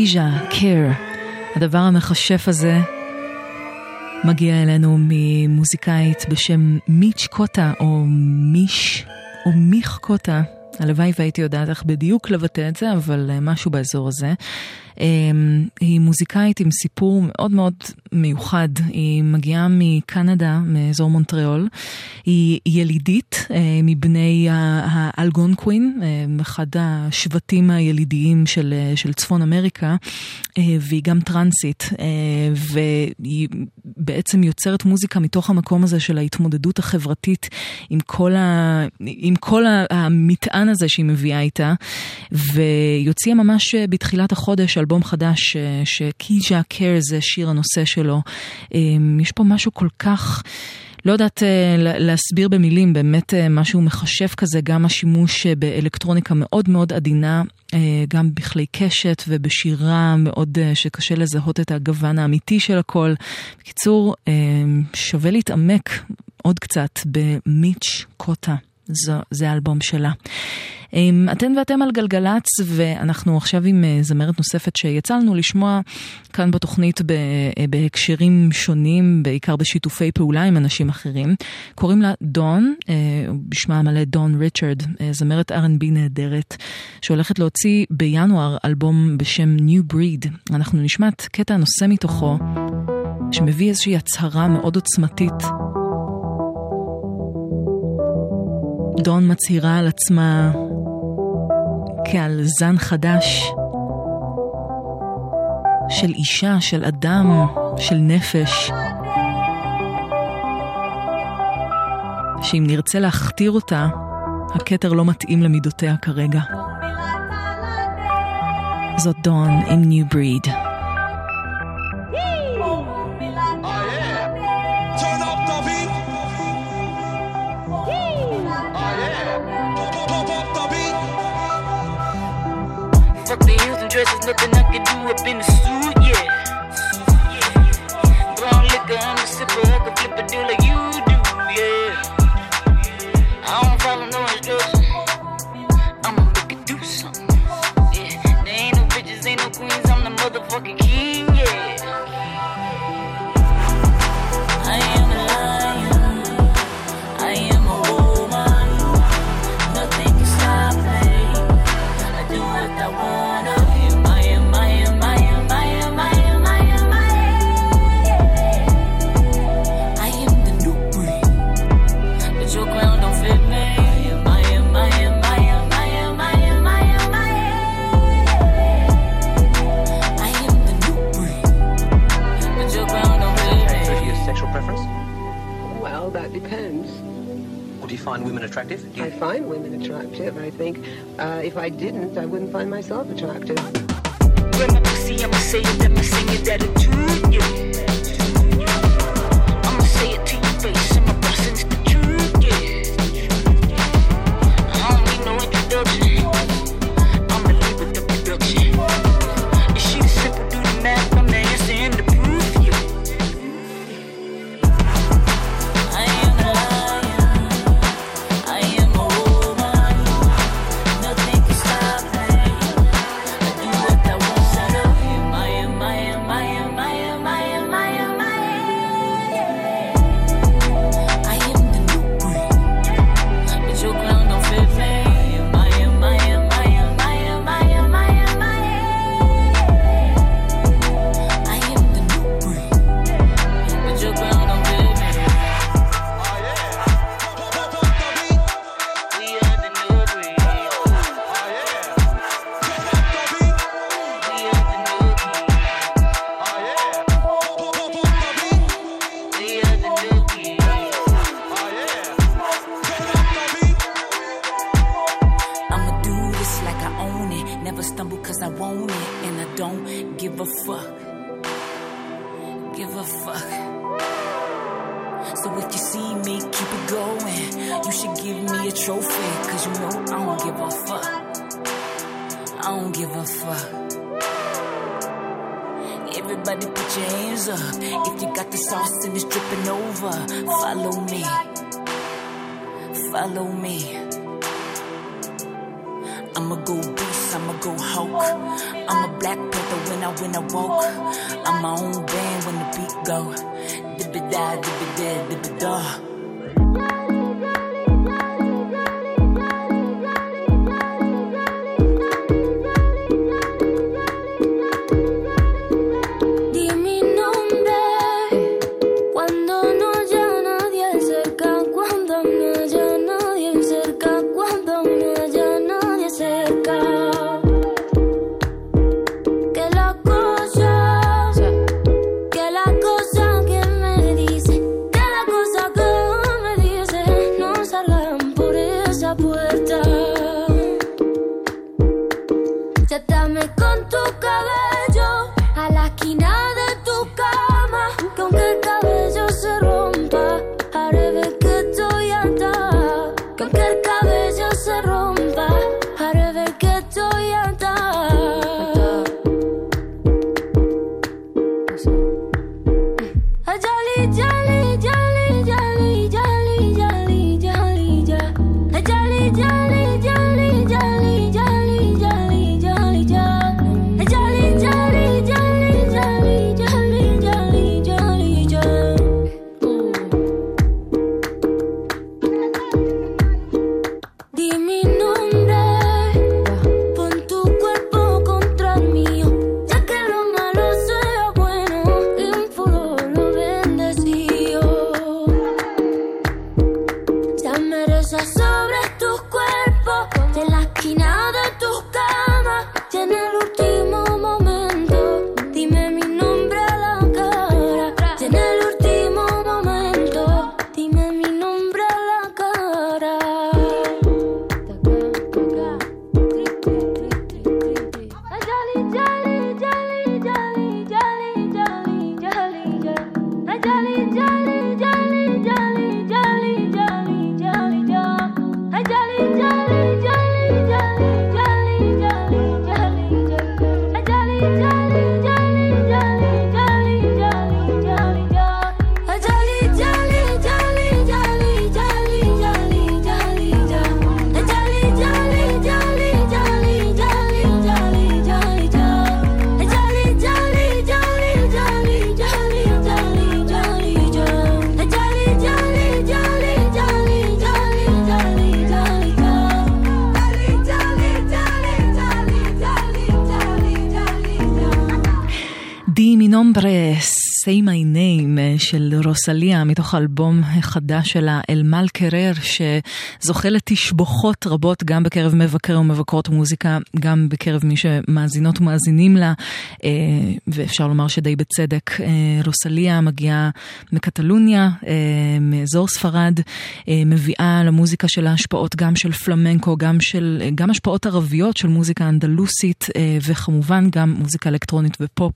קיז'ה, קיר. הדבר המכשף הזה מגיע אלינו ממוזיקאית בשם מיץ' קוטה, או מיש, או מיך קוטה. הלוואי והייתי יודעת איך בדיוק לבטא את זה, אבל אה, משהו באזור הזה. אמ, היא מוזיקאית עם סיפור מאוד מאוד מיוחד. היא מגיעה מקנדה, מאזור מונטריאול. היא ילידית מבני האלגונקווין, אה, אחד השבטים הילידיים של, אה, של צפון אמריקה, והיא גם טרנסית, והיא בעצם יוצרת מוזיקה מתוך המקום הזה של ההתמודדות החברתית עם כל, ה, עם כל המטען הזה שהיא מביאה איתה, והיא הוציאה ממש בתחילת החודש אלבום חדש שקיג'ה קר זה שיר הנושא שלו. יש פה משהו כל כך... לא יודעת אה, להסביר במילים, באמת אה, משהו מחשב כזה, גם השימוש אה, באלקטרוניקה מאוד מאוד עדינה, גם בכלי קשת ובשירה מאוד שקשה לזהות את הגוון האמיתי של הכל. בקיצור, שווה להתעמק עוד קצת במיץ' קוטה. זה האלבום שלה. אתן ואתם על גלגלצ, ואנחנו עכשיו עם אה, זמרת נוספת שיצא לנו לשמוע כאן בתוכנית אה, בהקשרים שונים, בעיקר בשיתופי פעולה עם אנשים אחרים. קוראים לה דון, אה, בשמה המלא דון ריצ'רד, זמרת R&B נהדרת, שהולכת להוציא בינואר אלבום בשם New Breed. אנחנו נשמע את קטע הנושא מתוכו, שמביא איזושהי הצהרה מאוד עוצמתית. דון מצהירה על עצמה כעל זן חדש של אישה, של אדם, של נפש. שאם נרצה להכתיר אותה, הכתר לא מתאים למידותיה כרגע. זאת דון עם ניו בריד. Dresses, nothing I can do up in the suit, find women attractive? Do you... I find women attractive. I think uh, if I didn't, I wouldn't find myself attractive. A trophy. Cause you know I don't give a fuck. I don't give a fuck. Everybody put your hands up. If you got the sauce and it's dripping over, follow me. Follow me. I'ma go beast, I'ma go Hulk. I'm a black panther when I when I woke. I'm my own band when the beat go. Dibba-da, dibba-da, dibba-da. רוסליה מתוך האלבום החדש שלה, אל מל קרר, שזוכה לתשבוכות רבות גם בקרב מבקרי ומבקרות מוזיקה, גם בקרב מי שמאזינות ומאזינים לה, ואפשר לומר שדי בצדק. אה, רוסליה מגיעה מקטלוניה, אה, מאזור ספרד, אה, מביאה למוזיקה שלה השפעות גם של פלמנקו, גם, של, גם השפעות ערביות של מוזיקה אנדלוסית, אה, וכמובן גם מוזיקה אלקטרונית ופופ,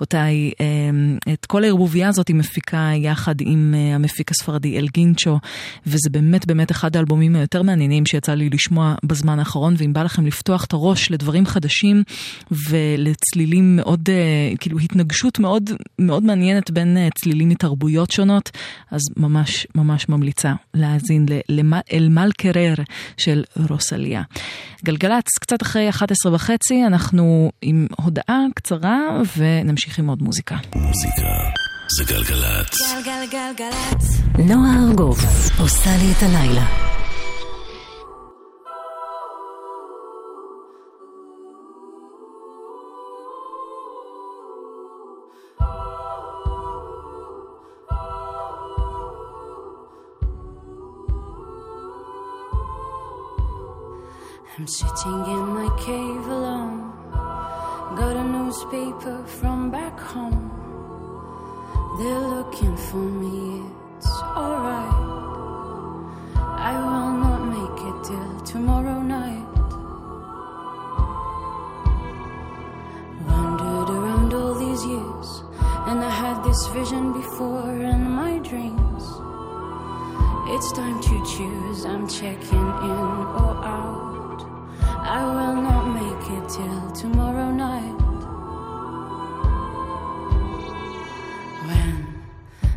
אותה היא, אה, את כל הערבוביה הזאת היא מפיקה יחד עם אה, המפיק הספרדי אל גינצ'ו, וזה באמת באמת אחד האלבומים היותר מעניינים שיצא לי לשמוע בזמן האחרון, ואם בא לכם לפתוח את הראש לדברים חדשים ולצלילים מאוד, אה, כאילו התנגשות מאוד מאוד מעניינת בין אה, צלילים מתרבויות שונות, אז ממש ממש ממליצה להאזין לאל מל קרר של רוסליה. גלגלצ, קצת אחרי 11 וחצי, אנחנו עם הודעה קצרה ונמשיך עם עוד מוזיקה. מוזיקה זה גלגלצ. גלגלגלגלצ. נועה ארגוב עושה לי את הלילה. I'm sitting in my cave alone. Got a newspaper from back home. They're looking for me, it's alright. I will not make it till tomorrow night. Wandered around all these years, and I had this vision before in my dreams. It's time to choose, I'm checking in or out. I will not make it till tomorrow night. When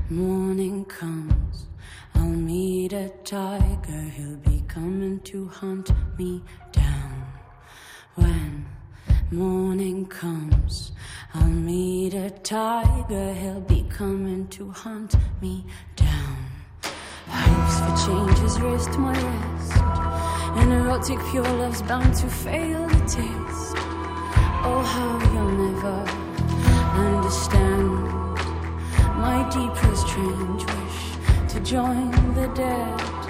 morning comes, I'll meet a tiger. He'll be coming to hunt me down. When morning comes, I'll meet a tiger, he'll be coming to hunt me down. Hopes for change has raced my wrist. An erotic pure love's bound to fail the taste. Oh, how you'll never understand my deepest strange wish to join the dead.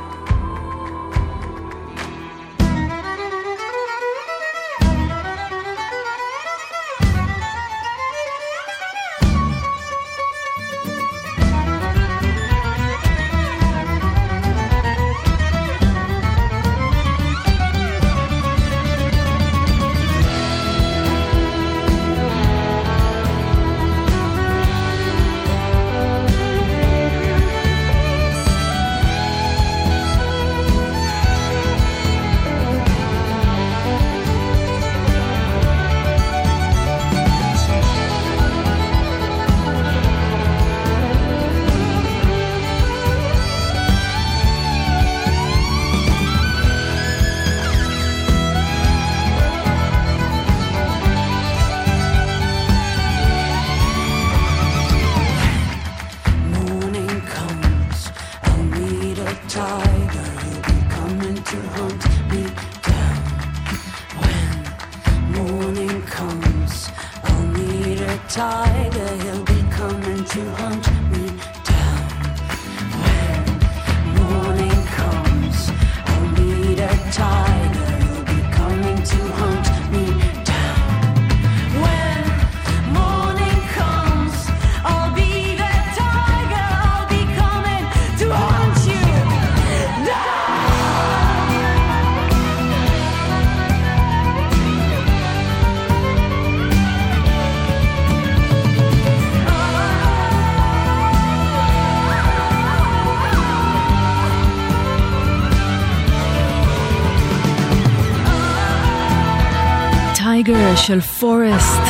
של פורסט,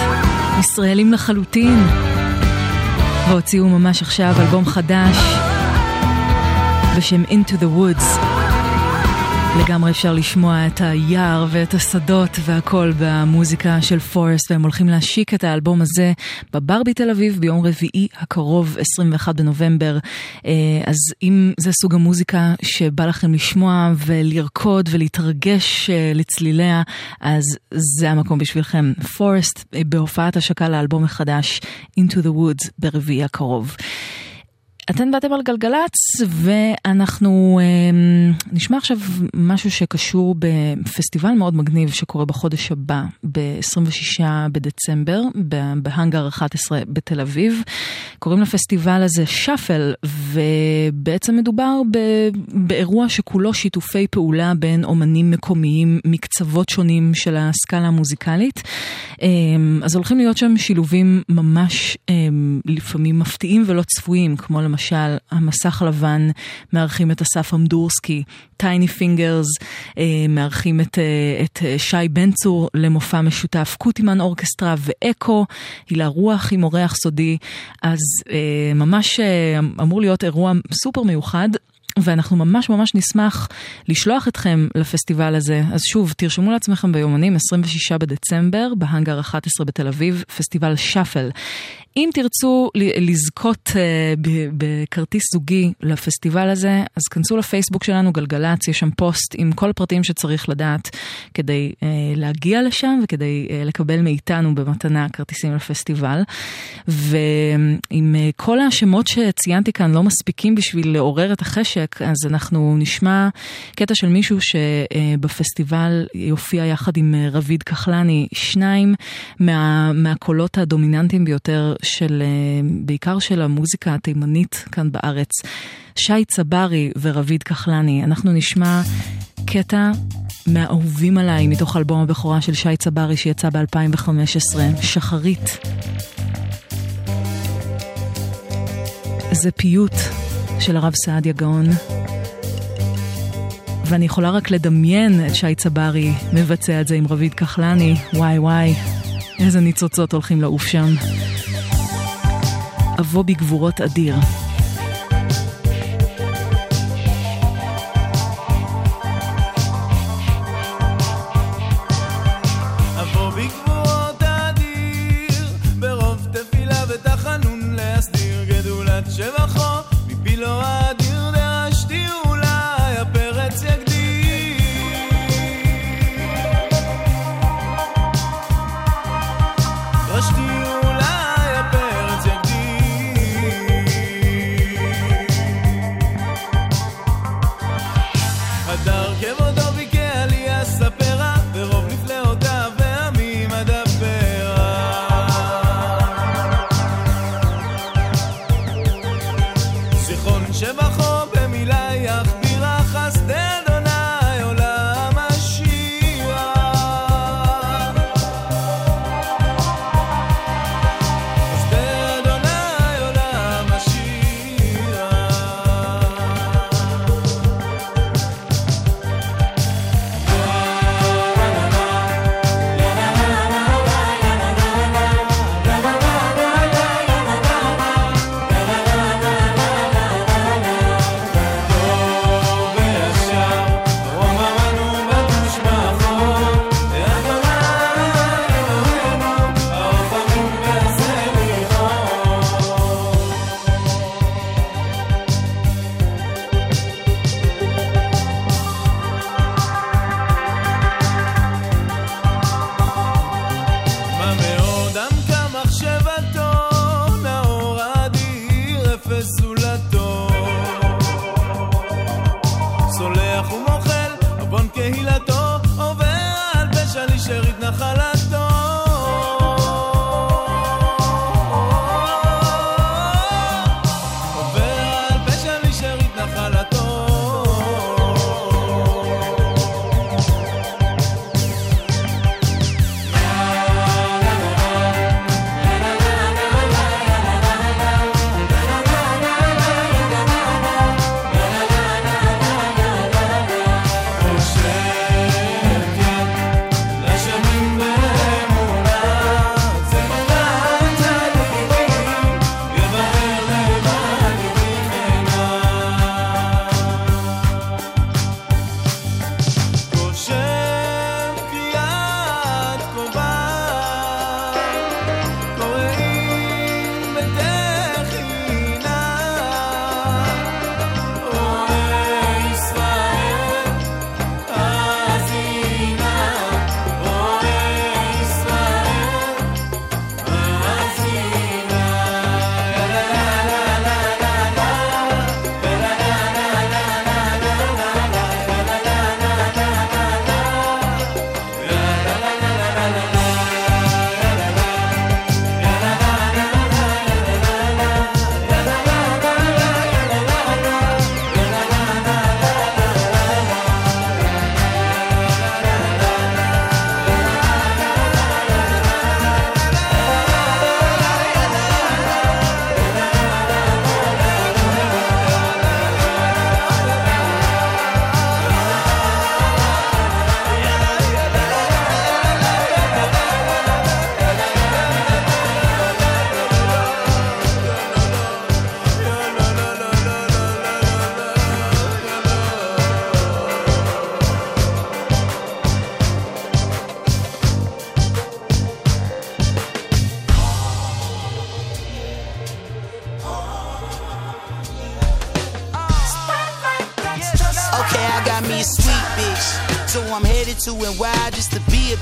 ישראלים לחלוטין. והוציאו ממש עכשיו אלבום חדש בשם Into the Woods. לגמרי אפשר לשמוע את היער ואת השדות והכל במוזיקה של פורסט, והם הולכים להשיק את האלבום הזה בבר בתל אביב ביום רביעי הקרוב, 21 בנובמבר. אה, אז אם זה סוג המוזיקה שבא לכם לשמוע ולרקוד ולהתרגש אה, לצליליה, אז זה המקום בשבילכם. פורסט אה, בהופעת השקה לאלבום החדש Into the Woods ברביעי הקרוב. אתן באתם על גלגלצ, ואנחנו אה, נשמע עכשיו משהו שקשור בפסטיבל מאוד מגניב שקורה בחודש הבא, ב-26 בדצמבר, בהאנגר 11 בתל אביב. קוראים לפסטיבל הזה שאפל, ובעצם מדובר ב- באירוע שכולו שיתופי פעולה בין אומנים מקומיים מקצוות שונים של הסקאלה המוזיקלית. אה, אז הולכים להיות שם שילובים ממש אה, לפעמים מפתיעים ולא צפויים, כמו למשל המסך לבן מארחים את אסף אמדורסקי, טייני פינגרס מארחים את, אה, את אה, שי בן צור למופע משותף, קוטימן אורקסטרה ואקו, הילה רוח עם אורח סודי, אז אה, ממש אה, אמור להיות אירוע סופר מיוחד. ואנחנו ממש ממש נשמח לשלוח אתכם לפסטיבל הזה. אז שוב, תרשמו לעצמכם ביומנים, 26 בדצמבר, בהאנגר 11 בתל אביב, פסטיבל שאפל. אם תרצו לזכות ב- בכרטיס זוגי לפסטיבל הזה, אז כנסו לפייסבוק שלנו, גלגלצ, יש שם פוסט עם כל הפרטים שצריך לדעת כדי uh, להגיע לשם וכדי uh, לקבל מאיתנו במתנה כרטיסים לפסטיבל. ואם כל השמות שציינתי כאן לא מספיקים בשביל לעורר את החשק, אז אנחנו נשמע קטע של מישהו שבפסטיבל יופיע יחד עם רביד כחלני, שניים מה, מהקולות הדומיננטיים ביותר של, uh, בעיקר של המוזיקה התימנית כאן בארץ. שי צברי ורביד כחלני, אנחנו נשמע קטע מהאהובים עליי מתוך אלבום הבכורה של שי צברי שיצא ב-2015, שחרית. זה פיוט של הרב סעדיה גאון. ואני יכולה רק לדמיין את שי צברי מבצע את זה עם רביד כחלני, וואי וואי, איזה ניצוצות הולכים לעוף שם. אבוא בגבורות אדיר.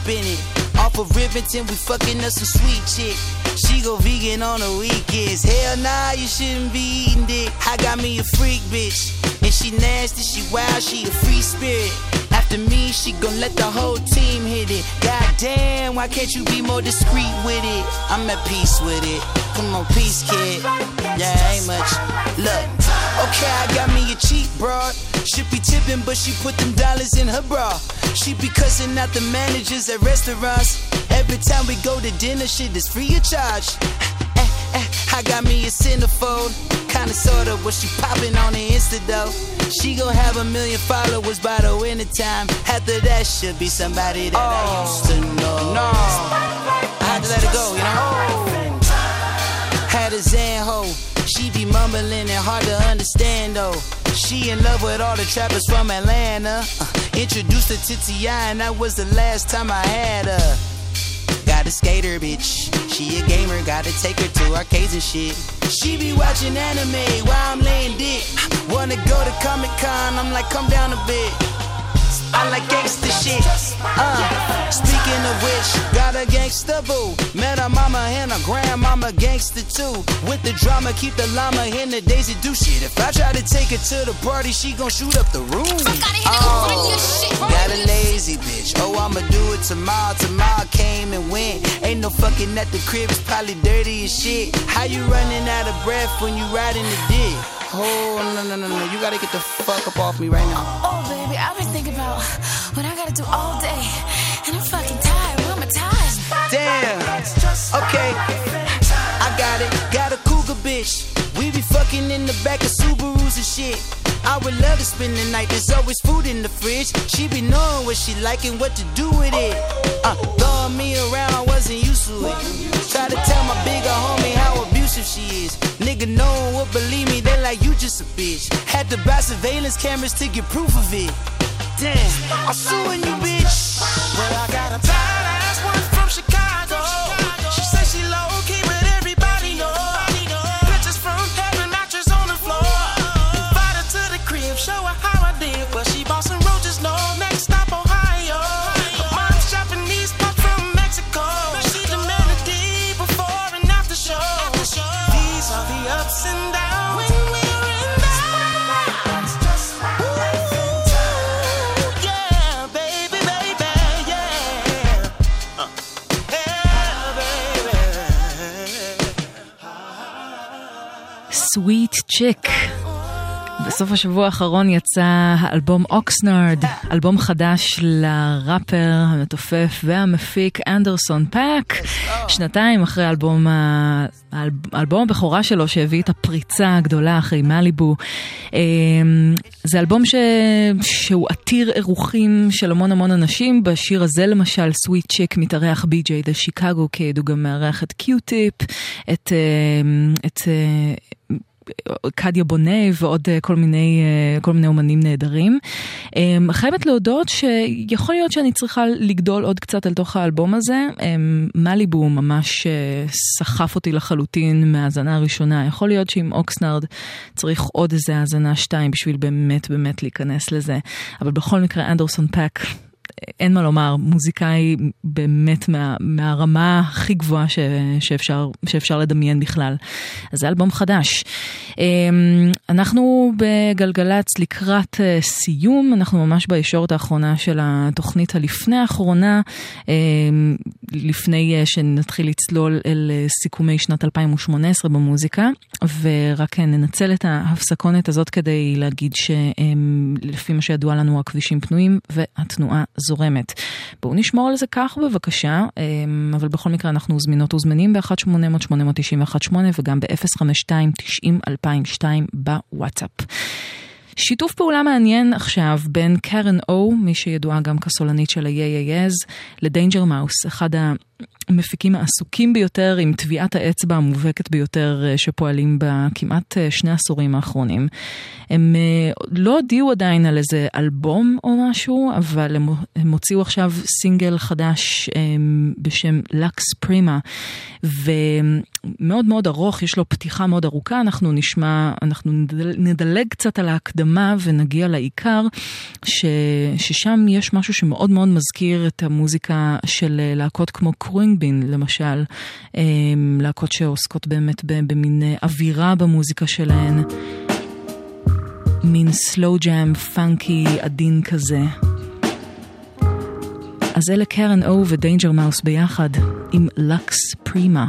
In it. Off of Rivington, we fucking up some sweet chick. She go vegan on the weekends. Hell nah, you shouldn't be eating dick. I got me a freak bitch. And she nasty, she wild, she a free spirit. After me, she gon' let the whole team hit it. God damn, why can't you be more discreet with it? I'm at peace with it. Come on, peace, kid. Yeah, ain't much. Look, okay, I got me a cheap broad. Should be tipping, but she put them dollars in her bra. She be cussing out the managers at restaurants. Every time we go to dinner, shit is free of charge. Eh, eh, I got me a centerfold. Kinda sorta what she popping on the Insta though. She gon' have a million followers by the winter time. After that, should be somebody that I used to know. No, I had to let it go, you know. Had a Zan hoe. She be mumbling and hard to understand though. She in love with all the trappers from Atlanta. Uh, introduced her to T.I. and that was the last time I had her. Got a skater, bitch. She a gamer, gotta take her to arcades and shit. She be watching anime while I'm laying dick. Wanna go to Comic Con, I'm like, come down a bit. I like gangster shit. Uh, speaking of which, got a gangster boo. Met her mama and her grandmama gangster too. With the drama, keep the llama in the daisy do shit. If I try to take her to the party, she gon' shoot up the room. Oh, got a lazy bitch. Oh, I'ma do it tomorrow. Tomorrow came and went. Ain't no fucking at the crib, it's probably dirty as shit. How you running out of breath when you riding the dick? Oh, no, no, no, no. You gotta get the fuck up off me right now. I've been thinking about what I gotta do all day. And I'm fucking tired. My time? Damn. Okay. I got it. Got a cougar bitch. We be fucking in the back of Subarus and shit. I would love to spend the night. There's always food in the fridge. She be knowing what she like and what to do with it. Uh, throwing me around, I wasn't used to it. Try to tell my bigger homie how abusive she is. Nigga, no one would believe me. They like you just a bitch. Had to buy surveillance cameras to get proof of it. Damn, I'm suing you, bitch. Well, I got a bad Sweet Chick. בסוף השבוע האחרון יצא האלבום אוקסנארד, אלבום חדש לראפר המתופף והמפיק אנדרסון פאק, שנתיים אחרי האל- האלבום הבכורה שלו שהביא את הפריצה הגדולה אחרי מליבו. אמ, זה אלבום ש... שהוא עתיר אירוחים של המון המון אנשים, בשיר הזה למשל Sweet Chick מתארח BJ the Chicago Kid, הוא גם מארח את Q-Tip, את... אמ, את אה, קדיה בונה ועוד אה, כל מיני, אה, כל מיני אומנים נהדרים. אה, חייבת להודות שיכול להיות שאני צריכה לגדול עוד קצת אל תוך האלבום הזה. אה, מליבו ממש אה, סחף אותי לחלוטין מההאזנה הראשונה. יכול להיות שעם אוקסנארד צריך עוד איזה האזנה שתיים בשביל באמת באמת להיכנס לזה. אבל בכל מקרה אנדרסון פאק. אין מה לומר, מוזיקאי באמת מה, מהרמה הכי גבוהה ש, שאפשר, שאפשר לדמיין בכלל. אז זה אלבום חדש. אמ, אנחנו בגלגלצ לקראת אה, סיום, אנחנו ממש בישורת האחרונה של התוכנית הלפני האחרונה, אמ, לפני אה, שנתחיל לצלול אל אה, סיכומי שנת 2018 במוזיקה, ורק ננצל את ההפסקונת הזאת כדי להגיד שלפי מה שידוע לנו הכבישים פנויים והתנועה זורמת. בואו נשמור על זה כך בבקשה, אמ, אבל בכל מקרה אנחנו זמינות וזמינים ב-1-800-891-8 וגם ב-052-90-2002 בוואטסאפ. שיתוף פעולה מעניין עכשיו בין קרן או, מי שידועה גם כסולנית של ה-YAYS, לדיינג'ר מאוס, אחד המפיקים העסוקים ביותר עם טביעת האצבע המובהקת ביותר אה, שפועלים בכמעט אה, שני עשורים האחרונים. הם אה, לא הודיעו עדיין על איזה אלבום או משהו, אבל הם, הוציאו עכשיו סינגל חדש בשם לקס פרימה, ומאוד מאוד ארוך, יש לו פתיחה מאוד ארוכה, אנחנו נשמע, אנחנו נדל, נדלג קצת על ההקדמה ונגיע לעיקר, ש, ששם יש משהו שמאוד מאוד מזכיר את המוזיקה של להקות כמו קרונגבין למשל, אה, להקות שעוסקות באמת במין אווירה במוזיקה שלהן. מין slow jam funky עדין כזה. אז אלה קרן או ו-Danger Mouse ביחד עם Lux Prima.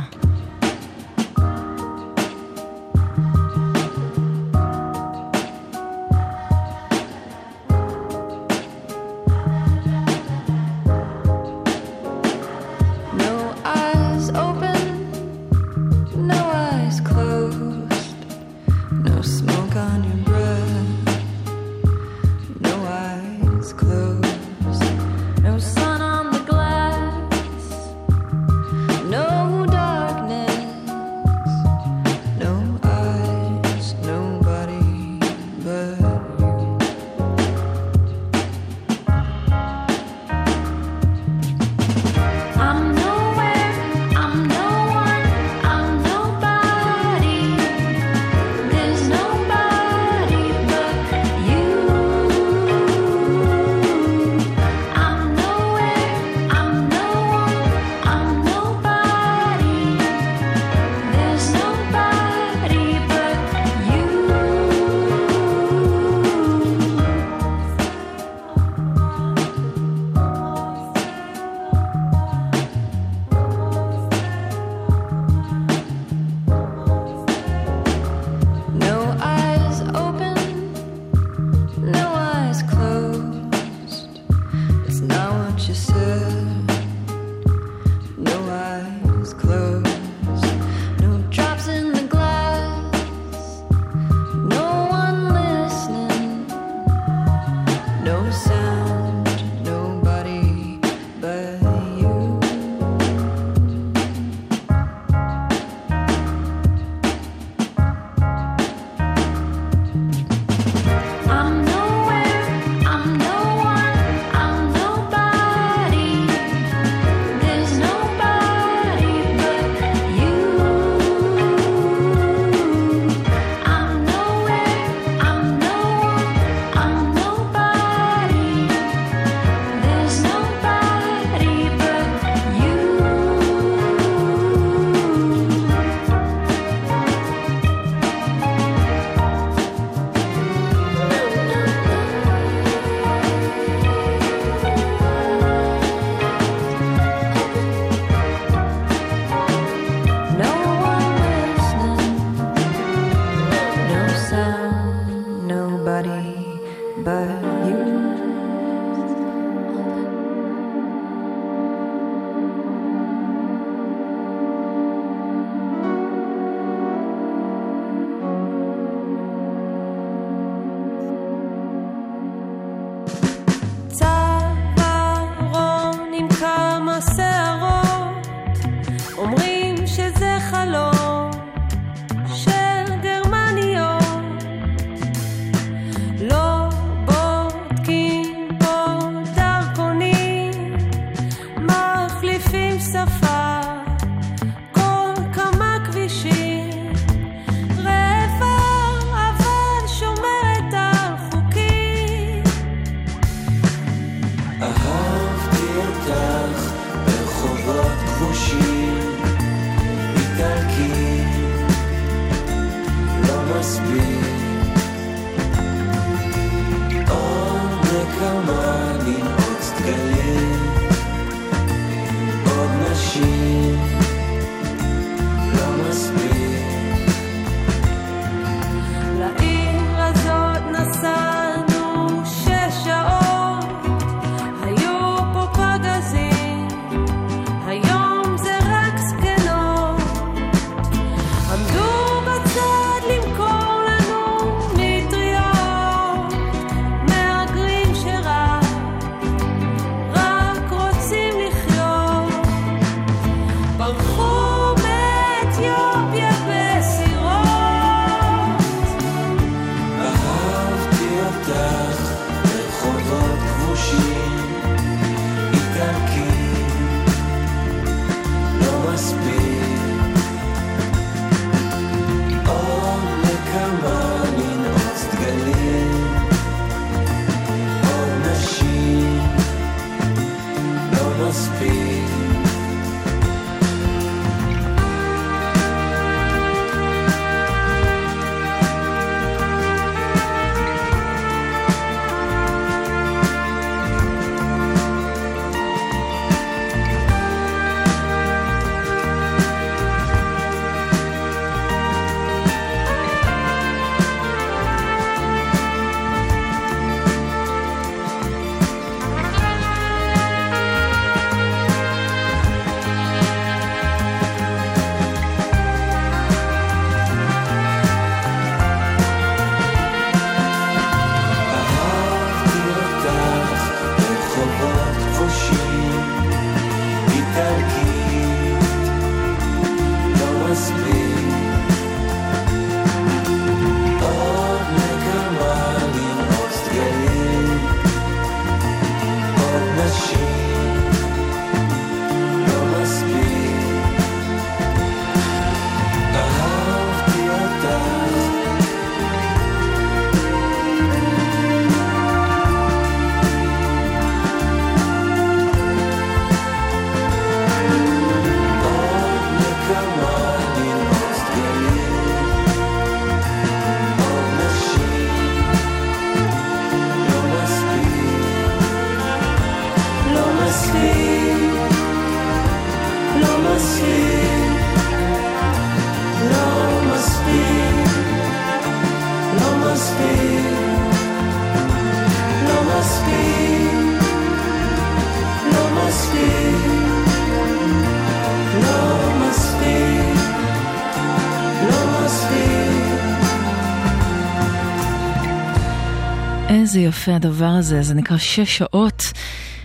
איזה יפה הדבר הזה, זה נקרא שש שעות,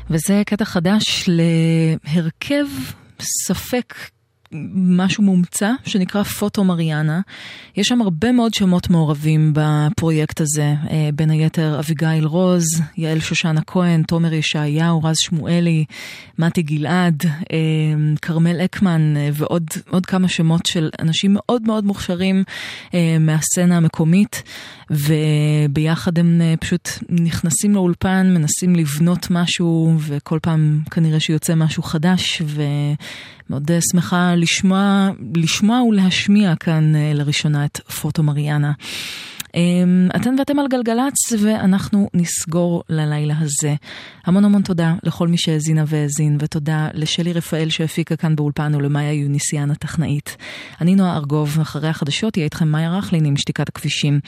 וזה קטע חדש להרכב ספק משהו מומצא שנקרא פוטו מריאנה. יש שם הרבה מאוד שמות מעורבים בפרויקט הזה, אה, בין היתר אביגיל רוז, יעל שושנה כהן, תומר ישעיהו, רז שמואלי, מתי גלעד, אה, כרמל אקמן אה, ועוד עוד כמה שמות של אנשים מאוד מאוד מוכשרים מהסצנה המקומית. וביחד הם אה, פשוט נכנסים לאולפן, מנסים לבנות משהו, וכל פעם כנראה שיוצא משהו חדש, ומאוד אה, שמחה לשמוע, לשמוע ולהשמיע כאן אה, לראשונה את פוטו מריאנה. אמ, אתן ואתם על גלגלצ, ואנחנו נסגור ללילה הזה. המון המון תודה לכל מי שהאזינה והאזין, ותודה לשלי רפאל שהפיקה כאן באולפן ולמאיה יוניסיאן הטכנאית. אני נועה ארגוב, אחרי החדשות יהיה איתכם מאיה רכלין עם שתיקת הכבישים.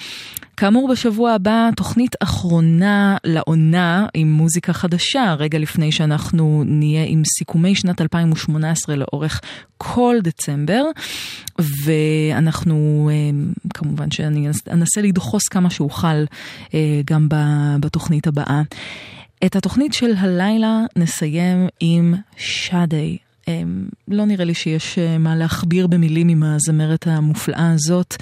כאמור, בשבוע הבא תוכנית אחרונה לעונה עם מוזיקה חדשה, רגע לפני שאנחנו נהיה עם סיכומי שנת 2018 לאורך כל דצמבר, ואנחנו, אה, כמובן שאני אנסה לדחוס כמה שאוכל אה, גם בתוכנית הבאה. את התוכנית של הלילה נסיים עם שדי. אמ, לא נראה לי שיש אה, מה להכביר במילים עם הזמרת המופלאה הזאת,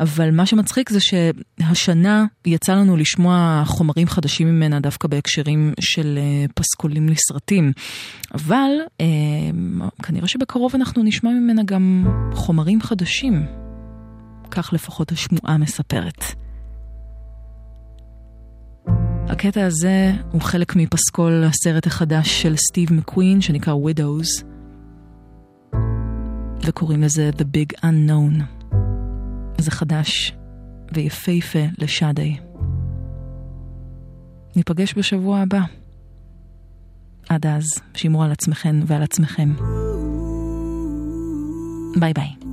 אבל מה שמצחיק זה שהשנה יצא לנו לשמוע חומרים חדשים ממנה דווקא בהקשרים של אה, פסקולים לסרטים. אבל כנראה שבקרוב אנחנו נשמע ממנה גם חומרים חדשים. כך לפחות השמועה מספרת. הקטע הזה הוא חלק מפסקול הסרט החדש של סטיב מקווין שנקרא Widows, וקוראים לזה The Big Unknown. זה חדש ויפהפה לשאדי. ניפגש בשבוע הבא. עד אז, שמרו על עצמכם ועל עצמכם. ביי ביי.